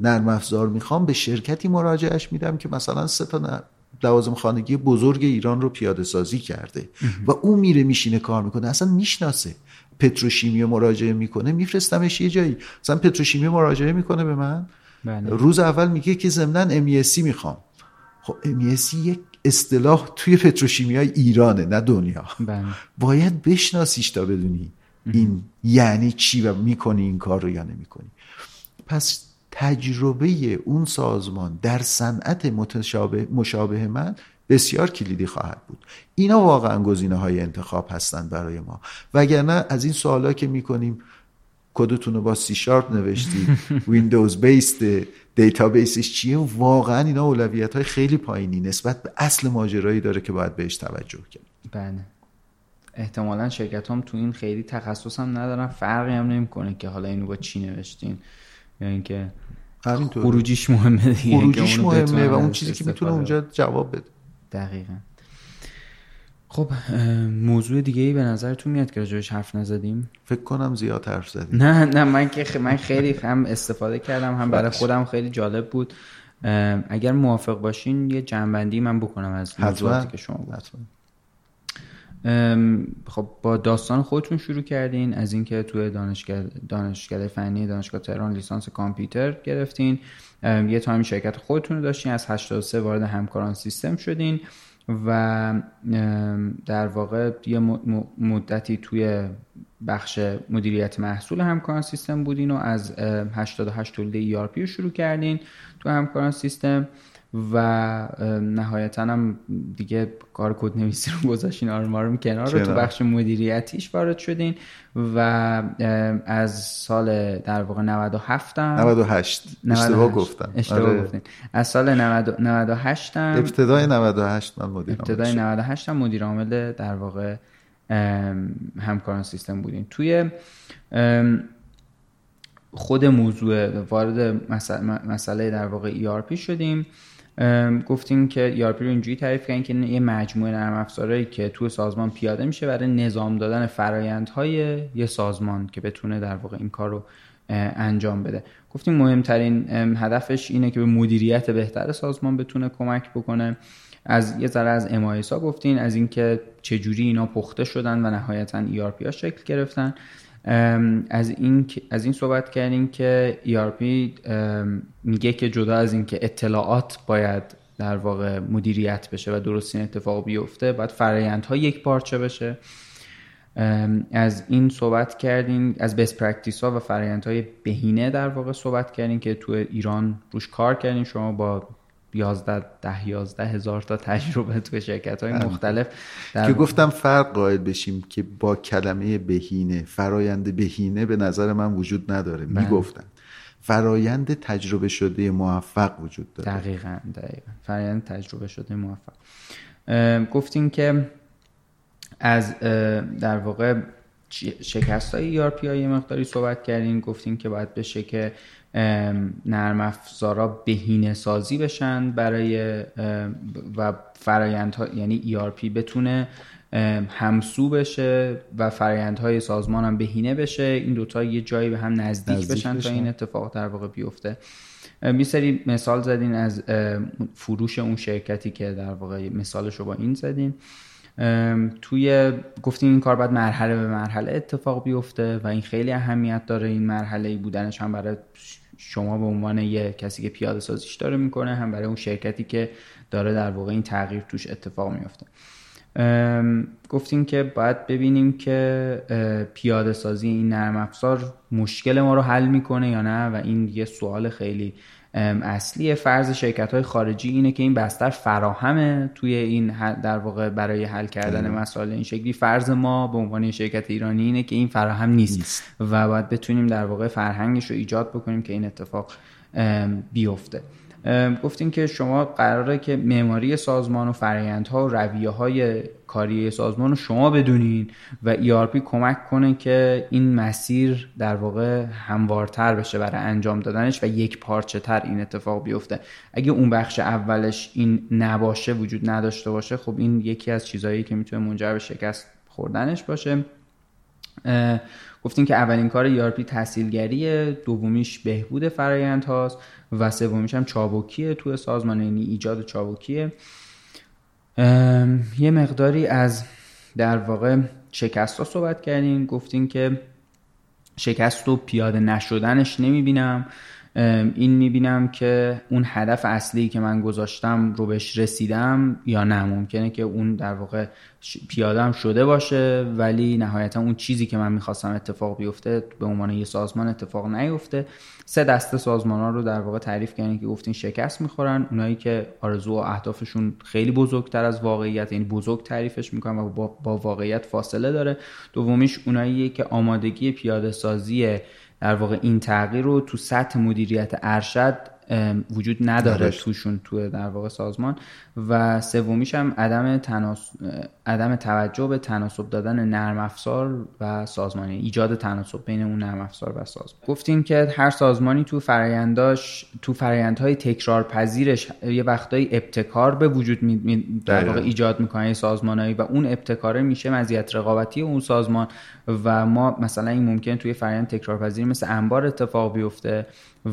Speaker 2: نرم افزار می‌خوام به شرکتی مراجعهش میدم که مثلا سه تا لوازم خانگی بزرگ ایران رو پیاده سازی کرده و او میره میشینه کار می‌کنه. اصلا می‌شناسه. پتروشیمی مراجعه می‌کنه میفرستمش یه جایی. مثلا پتروشیمی مراجعه می‌کنه به من.
Speaker 1: بله.
Speaker 2: روز اول میگه که ضمنا امیسی می‌خوام. خب امیسی یک اصطلاح توی پتروشیمی های ایرانه نه دنیا.
Speaker 1: بله.
Speaker 2: باید بشناسیش تا بدونی این یعنی چی و می‌کنی این کار رو یا نمی‌کنی. پس تجربه اون سازمان در صنعت متشابه مشابه من بسیار کلیدی خواهد بود. اینا واقعا گزینه های انتخاب هستند برای ما. وگرنه از این سوالا که می‌کنیم کدتون رو با سی شارپ نوشتی؟ ویندوز بیست دیتابیسش چیه؟ واقعا اینا اولویت های خیلی پایینی نسبت به اصل ماجرایی داره که باید بهش توجه کرد
Speaker 1: بله. احتمالا شرکت هم تو این خیلی تخصص هم ندارن. فرقی هم نمی‌کنه که حالا اینو با چی نوشتین یا اینکه خروجیش مهمه دیگه
Speaker 2: خروجیش مهمه و اون چیزی که می‌تونه اونجا جواب بده.
Speaker 1: دقیقا. خب موضوع دیگه ای به نظرتون میاد که راجبش حرف نزدیم؟
Speaker 2: فکر کنم زیاد حرف زدیم.
Speaker 1: نه نه من که من خیلی هم استفاده کردم هم برای خودم خیلی جالب بود. اگر موافق باشین یه جنبندی من بکنم از موضوعاتی که شما بود خب با داستان خودتون شروع کردین از اینکه توی دانشگاه دانشکده فنی دانشگاه تهران لیسانس کامپیوتر گرفتین. یه time شرکت خودتون رو داشتین از 83 وارد همکاران سیستم شدین و در واقع یه مدتی توی بخش مدیریت محصول همکاران سیستم بودین و از 88 تولید ERP رو شروع کردین تو همکاران سیستم. و نهایتا هم دیگه کار کد نویسی رو گذاشتین آروم آروم کنار و تو بخش مدیریتیش وارد شدین و از سال در واقع 97 هم
Speaker 2: 98 اشتباه گفتم.
Speaker 1: اشتباه آره. گفتین. از سال 98 هم
Speaker 2: ابتدای 98 من مدیر
Speaker 1: ابتدای 98 هم مدیر عامل در واقع همکاران سیستم بودین توی خود موضوع وارد مسئله در واقع ERP شدیم. گفتیم که ERP رو اینجوری تعریف کردن که یه مجموعه نرم افزارهایی که تو سازمان پیاده میشه برای نظام دادن فرایندهای یه سازمان که بتونه در واقع این کار رو انجام بده. گفتیم مهمترین هدفش اینه که به مدیریت بهتر سازمان بتونه کمک بکنه. از یه ذره از امایسا گفتین از اینکه چجوری اینا پخته شدن و نهایتا ERP ها شکل گرفتن. از این از این صحبت کردیم که ERP میگه که جدا از اینکه اطلاعات باید در واقع مدیریت بشه و درست این اتفاق بیفته باید فرایندها یک پارچه بشه. از این صحبت کردیم از best practice ها و فرایندهای بهینه در واقع صحبت کردیم که تو ایران روش کار کردیم شما با 11 ده 11 هزار تا تجربه تو شرکت های مختلف
Speaker 2: در... که گفتم فرق قائل بشیم که با کلمه بهینه فرایند بهینه به نظر من وجود نداره. می‌گفتم فرایند تجربه شده موفق وجود داره.
Speaker 1: دقیقا دقیقا. فرایند تجربه شده موفق. گفتین که از در واقع شکست های ERP های مقداری صحبت کردین. گفتین که باید بشه که نرم افزارا بهینه سازی بشن برای و فرایندها یعنی ERP بتونه همسو بشه و فرایندهای سازمان هم بهینه بشه. این دوتا یه جایی به هم نزدیک, نزدیک بشن, تا این اتفاق در واقع بیفته. سری مثال زدین از فروش اون شرکتی که در واقع مثالش رو با این زدین. توی گفتیم این کار باید مرحله به مرحله اتفاق بیفته و این خیلی اهمیت داره. این مرحله بودنش هم برای شما به عنوان یه کسی که پیاده سازیش داره می‌کنه هم برای اون شرکتی که داره در واقع این تغییر توش اتفاق میفته گفتیم که باید ببینیم که پیاده سازی این نرم افزار مشکل ما رو حل می‌کنه یا نه و این یه سوال خیلی اصلی فرض شرکت های خارجی اینه که این بستر فراهمه توی این در واقع برای حل کردن مسائل این شکلی. فرض ما به عنوان شرکت ایرانی اینه که این فراهم نیست, نیست. و باید بتونیم در واقع فرهنگش رو ایجاد بکنیم که این اتفاق بیفته. گفتیم که شما قراره که معماری سازمان و فرایندها و رویه های کاری سازمان رو شما بدونین و ERP کمک کنه که این مسیر در واقع هموارتر بشه برای انجام دادنش و یک پارچه تر این اتفاق بیفته. اگه اون بخش اولش این نباشه وجود نداشته باشه خب این یکی از چیزهایی که می‌تونه منجر به شکست خوردنش باشه. گفتیم که اولین کار ERP تحصیلگریه دومیش بهبود فرایند هاست و سومیش هم چابکیه توی سازمان یعنی ایجاد چابکیه. یه مقداری از در واقع شکست ها صحبت کردیم گفتیم که شکست و پیاده نشدنش نمی‌بینم. این می‌بینم که اون هدف اصلی که من گذاشتم رو بهش رسیدم یا نه. ممکنه که اون در واقع پیادم شده باشه ولی نهایتا اون چیزی که من می‌خواستم اتفاق بیفته به عنوان یه سازمان اتفاق نیفته. سه دسته سازمان ها رو در واقع تعریف کردن که گفتین شکست می‌خورن. اونایی که آرزو و اهدافشون خیلی بزرگتر از واقعیت یعنی بزرگ تعریفش می‌کنن و با, با واقعیت فاصله داره. دومیش اونایی که آمادگی پیاده سازی در واقع این تغییر رو تو سطح مدیریت ارشد وجود نداره توشون تو در واقع سازمان. و سومیش هم عدم تناس... عدم توجه به تناسب دادن نرم افزار و سازمانی ایجاد تناسب بین اون نرم افزار و سازمان. گفتیم که هر سازمانی تو فراینداش تو فرایندهای تکرار پذیرش یه وقتایی ابتکار به وجود می... در واقع ایجاد می‌کنه سازمانایی و اون ابتکاره میشه مزیت رقابتی اون سازمان. و ما مثلا این ممکن توی فرایند تکرار پذیر مثل انبار اتفاق بیفته.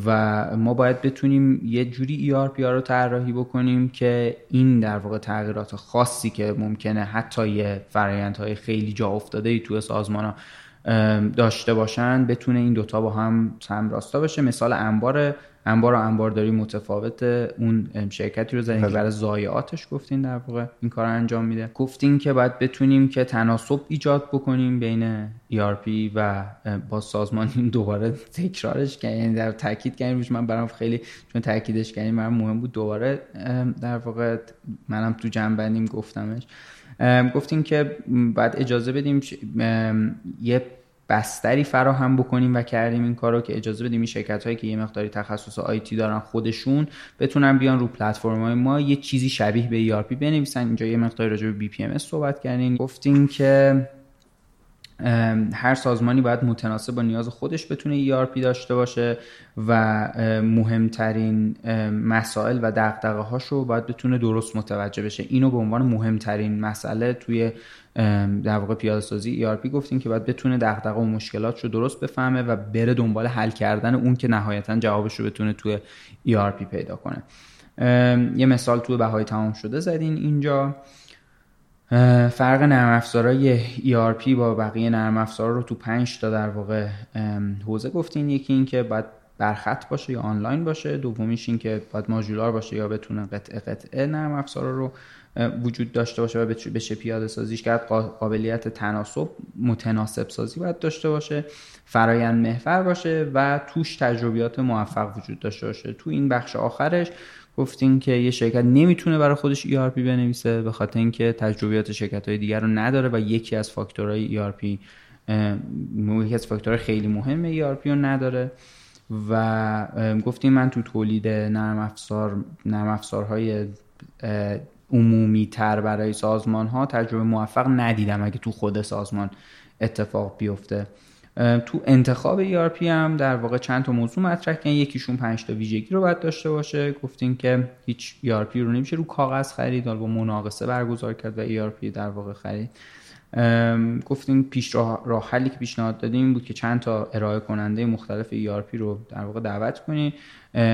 Speaker 1: و ما باید بتونیم یه جوری ERP رو طراحی بکنیم که این در واقع تغییرات خاصی که ممکنه حتی یه فرایندهای خیلی جا افتاده ای توی سازمان ها داشته باشن بتونه این دوتا با هم هم راستا بشه. مثال انبار انبار و انبارداری متفاوت اون شرکتی رو زدین که بله. برای ضایعاتش گفتین در واقع این کار انجام میده. گفتین که باید بتونیم که تناسب ایجاد بکنیم بین ERP و با سازمان این دوباره تکرارش کردیم یعنی در تاکید کردیم روش من برام خیلی چون تاکیدش کردیم برام مهم بود دوباره در واقع منم تو جنب بندیم گفتمش گفتیم که بعد اجازه بدیم یه بستری فراهم بکنیم و کردیم این کارو که اجازه بدیم این شرکت هایی که یه مقداری تخصص آیتی دارن خودشون بتونن بیان رو پلتفرم های ما یه چیزی شبیه به ERP بنویسن. اینجا یه مقداری راجع به BPMS صحبت کردیم گفتیم که هر سازمانی باید متناسب با نیاز خودش بتونه ERP داشته باشه و مهمترین مسائل و دقدقه هاش باید بتونه درست متوجه بشه. اینو به عنوان مهمترین مسئله توی در واقع پیاده سازی ERP گفتیم که باید بتونه دغدغه و مشکلات رو درست بفهمه و بره دنبال حل کردن اون که نهایتا جوابش رو بتونه توی ERP پیدا کنه. یه مثال توی بهای تمام شده زدین اینجا. فرق نرم افزارهای ERP با بقیه نرم افزارا رو تو پنج تا در واقع حوزه گفتین. یکی این که باید برخط باشه یا آنلاین باشه. دومیش این که باید ماژولار باشه یا بتونه قطعه قطعه نرم افزارا رو وجود داشته باشه و بشه پیاده سازیش کرد قابلیت تناسب متناسب سازی باید داشته باشه فرایند محور باشه و توش تجربیات موفق وجود داشته باشه. تو این بخش آخرش گفتین که یه شرکت نمی‌تونه برای خودش ERP بنویسه به خاطر اینکه تجربیات شرکت های دیگر رو نداره و یکی از فاکتورهای ERP یکی از فاکتورهای خیلی مهم ERP رو نداره. و گفتیم من تو تولید نرم افزار نرم افزارهای عمومی تر برای سازمان ها تجربه موفق ندیدم اگه تو خود سازمان اتفاق بیفته. تو انتخاب ERP هم در واقع چند تا موضوع مطرح کردن. یکیشون 5 تا ویژگی رو باید داشته باشه. گفتیم که هیچ ERP رو نمیشه رو کاغذ خرید با مناقصه برگزار کرد و ERP در واقع خرید. گفتیم پیش راه, حلی که پیشنهاد دادیم بود که چند تا ارائه کننده مختلف ERP رو در واقع دعوت کنید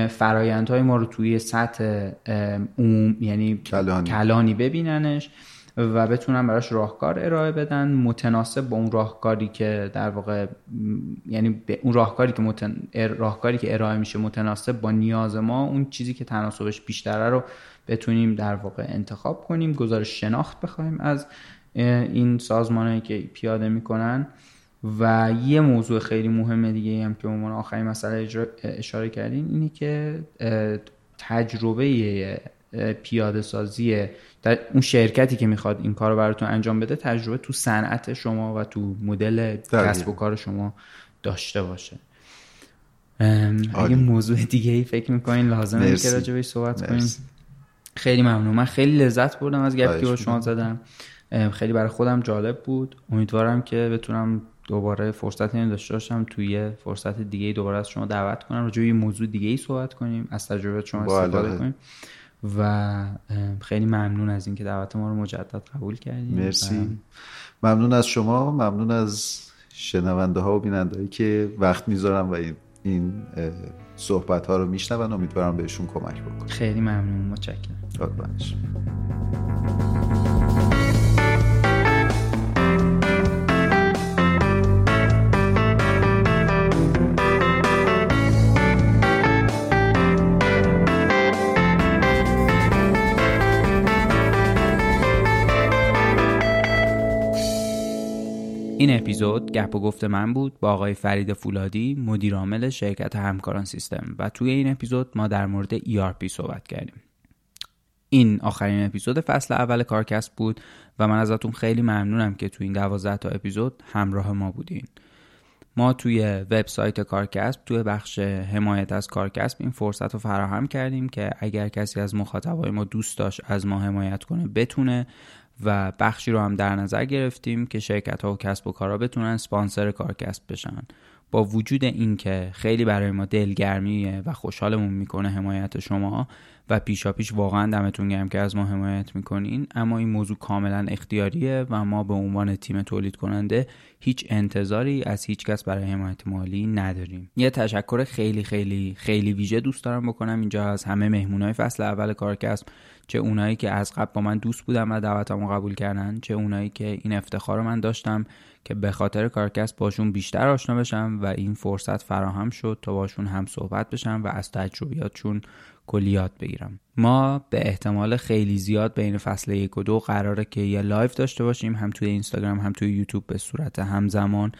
Speaker 1: فرایندهای ما رو توی سطح عموم یعنی کلانی, کلانی ببیننش و بتونن براش راهکار ارائه بدن. متناسب با اون راهکاری که در واقع یعنی به اون راهکاری که متن... راهکاری که ارائه میشه متناسب با نیاز ما اون چیزی که تناسبش بیشتره رو بتونیم در واقع انتخاب کنیم. گزارش شناخت بخوایم از این سازمانهایی که پیاده می‌کنن. و یه موضوع خیلی مهم دیگه هم که عنوان آخرین مسئله اشاره کردیم اینه که تجربه پیاده سازی در اون شرکتی که می‌خواد این کار رو براتون انجام بده تجربه تو صنعت شما و تو مدل کسب و کار شما داشته باشه. اگه موضوع دیگه ای فکر می‌کنین لازمه که راجع صحبت کنیم خیلی ممنون. من خیلی لذت بردم از گپی که با شما زدم. خیلی برای خودم جالب بود. امیدوارم که بتونم دوباره فرصت این داشته باشم توی فرصت دیگه دوباره از شما دعوت کنم. راجع به موضوع دیگه ای صحبت کنیم. از تجربه شما استفاده کنیم. و خیلی ممنون از اینکه دعوت ما رو مجدد قبول کردیم.
Speaker 2: مرسی. ممنون از شما. ممنون از شنونده ها و بیننده هایی که وقت می‌ذارم و این این صحبت ها رو میشنون. امیدوارم بهشون کمک بکنم
Speaker 1: خیلی ممنون. متشکرم. این اپیزود گپ و گفت من بود با آقای فرید فولادی مدیر عامل شرکت همکاران سیستم و توی این اپیزود ما در مورد ERP صحبت کردیم. این آخرین اپیزود فصل اول کارکسب بود و من ازتون خیلی ممنونم که توی این دوازده تا اپیزود همراه ما بودین. ما توی وبسایت کارکسب توی بخش حمایت از کارکسب این فرصت رو فراهم کردیم که اگر کسی از مخاطبای ما دوست داشت از ما حمایت کنه بتونه و بخشی رو هم در نظر گرفتیم که شرکت ها و کسب و کارها بتونن سپانسر کارکسب بشن. با وجود اینکه خیلی برای ما دلگرمیه و خوشحالمون می‌کنه حمایت شما و پیشا پیش واقعا دمتون گرم که از ما حمایت می‌کنین اما این موضوع کاملا اختیاریه و ما به عنوان تیم تولید کننده هیچ انتظاری از هیچ کس برای حمایت مالی نداریم. یه تشکر خیلی خیلی خیلی ویژه دوست دارم بکنم اینجا از همه مهمونای فصل اول کارکسب چه اونایی که از قبل با من دوست بودن و دعوتمو قبول کردن چه اونایی که این افتخار رو من داشتم که به خاطر کارکست باشون بیشتر آشنا بشم و این فرصت فراهم شد تا باشون هم صحبت بشم و از تجربیاتشون کلیات بگیرم. ما به احتمال خیلی زیاد بین فصل یک و دو قراره که یه live داشته باشیم هم توی اینستاگرام هم توی یوتیوب به صورت همزمان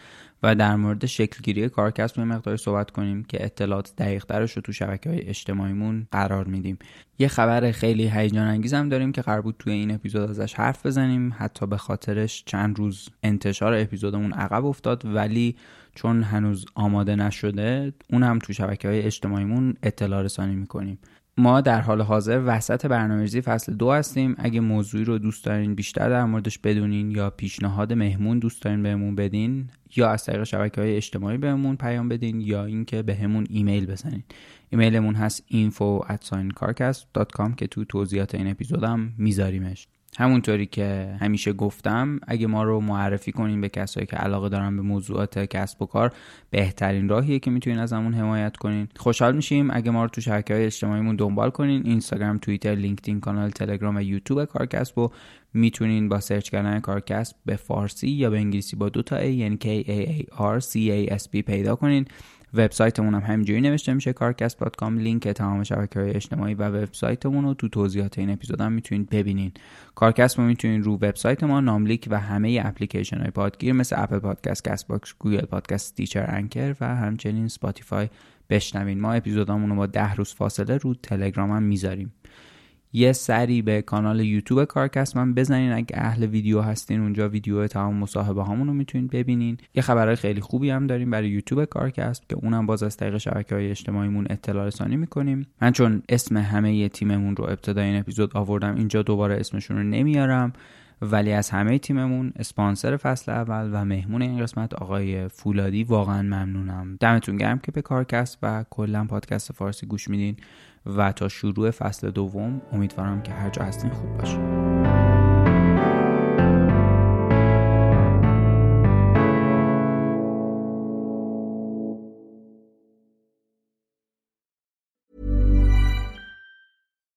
Speaker 1: و در مورد شکلگیری کارکست یه مقداری صحبت کنیم که اطلاعات دقیق رو تو شبکه های اجتماعیمون قرار میدیم. یه خبر خیلی هیجان انگیزم داریم که قرار بود توی این اپیزود ازش حرف بزنیم حتی به خاطرش چند روز انتشار اپیزودمون عقب افتاد ولی چون هنوز آماده نشده اون هم تو شبکه های اجتماعیمون اطلاع رسانی می‌کنیم. ما در حال حاضر وسط برنامه‌ریزی فصل دو هستیم. اگه موضوعی رو دوست دارین بیشتر در موردش بدونین یا پیشنهاد مهمون دوست دارین بهمون بدین یا از طریق شبکه های اجتماعی بهمون پیام بدین یا اینکه بهمون ایمیل بزنین. ایمیلمون هست info که تو توضیحات این اپیزودم میذاریمش. همونطوری که همیشه گفتم اگه ما رو معرفی کنین به کسایی که علاقه دارن به موضوعات کسب و کار بهترین راهیه که می‌تونین ازمون حمایت کنین. خوشحال میشیم. اگه ما رو تو شبکه های اجتماعیمون دنبال کنین اینستاگرام توییتر لینکدین کانال تلگرام و یوتیوب کارکست و می‌تونین با سرچ کردن کارکست به فارسی یا به انگلیسی با دو تا ای یعنی K A A R C A S T پیدا کنین. وبسایتمون هم همینجوری نوشته میشه کارکست.com لینک تمام شبکه های اجتماعی و وبسایتمون رو تو توضیحات این اپیزود هم می‌تونید ببینین. کارکست رو می‌تونید رو وبسایت ما ناملیک و همه اپلیکیشن های پادگیر مثل اپل پادکست، کست باکس، گوگل پادکست، استیچر انکر و همچنین سپاتیفای بشنوین. ما اپیزودامون رو با ده روز فاصله رو تلگرام هم می‌ذاریم. یه سری به کانال یوتیوب کارکست من بزنین. اگه اهل ویدیو هستین اونجا ویدیو تمام مصاحبه هامون رو می‌تونید ببینین. یه خبرهای خیلی خوبی هم داریم برای یوتیوب کارکست که اونم باز از طریق شبکه های اجتماعیمون اطلاع رسانی می‌کنیم. من چون اسم همه تیممون رو ابتدای این اپیزود آوردم اینجا دوباره اسمشون رو نمیارم. ولی از همه تیممون اسپانسر فصل اول و مهمون این قسمت آقای فولادی واقعا ممنونم. دمتون گرم که به کارکست و کلا پادکست فارسی گوش میدین. و تا شروع فصل دوم امیدوارم که هر جا هستین خوب باشه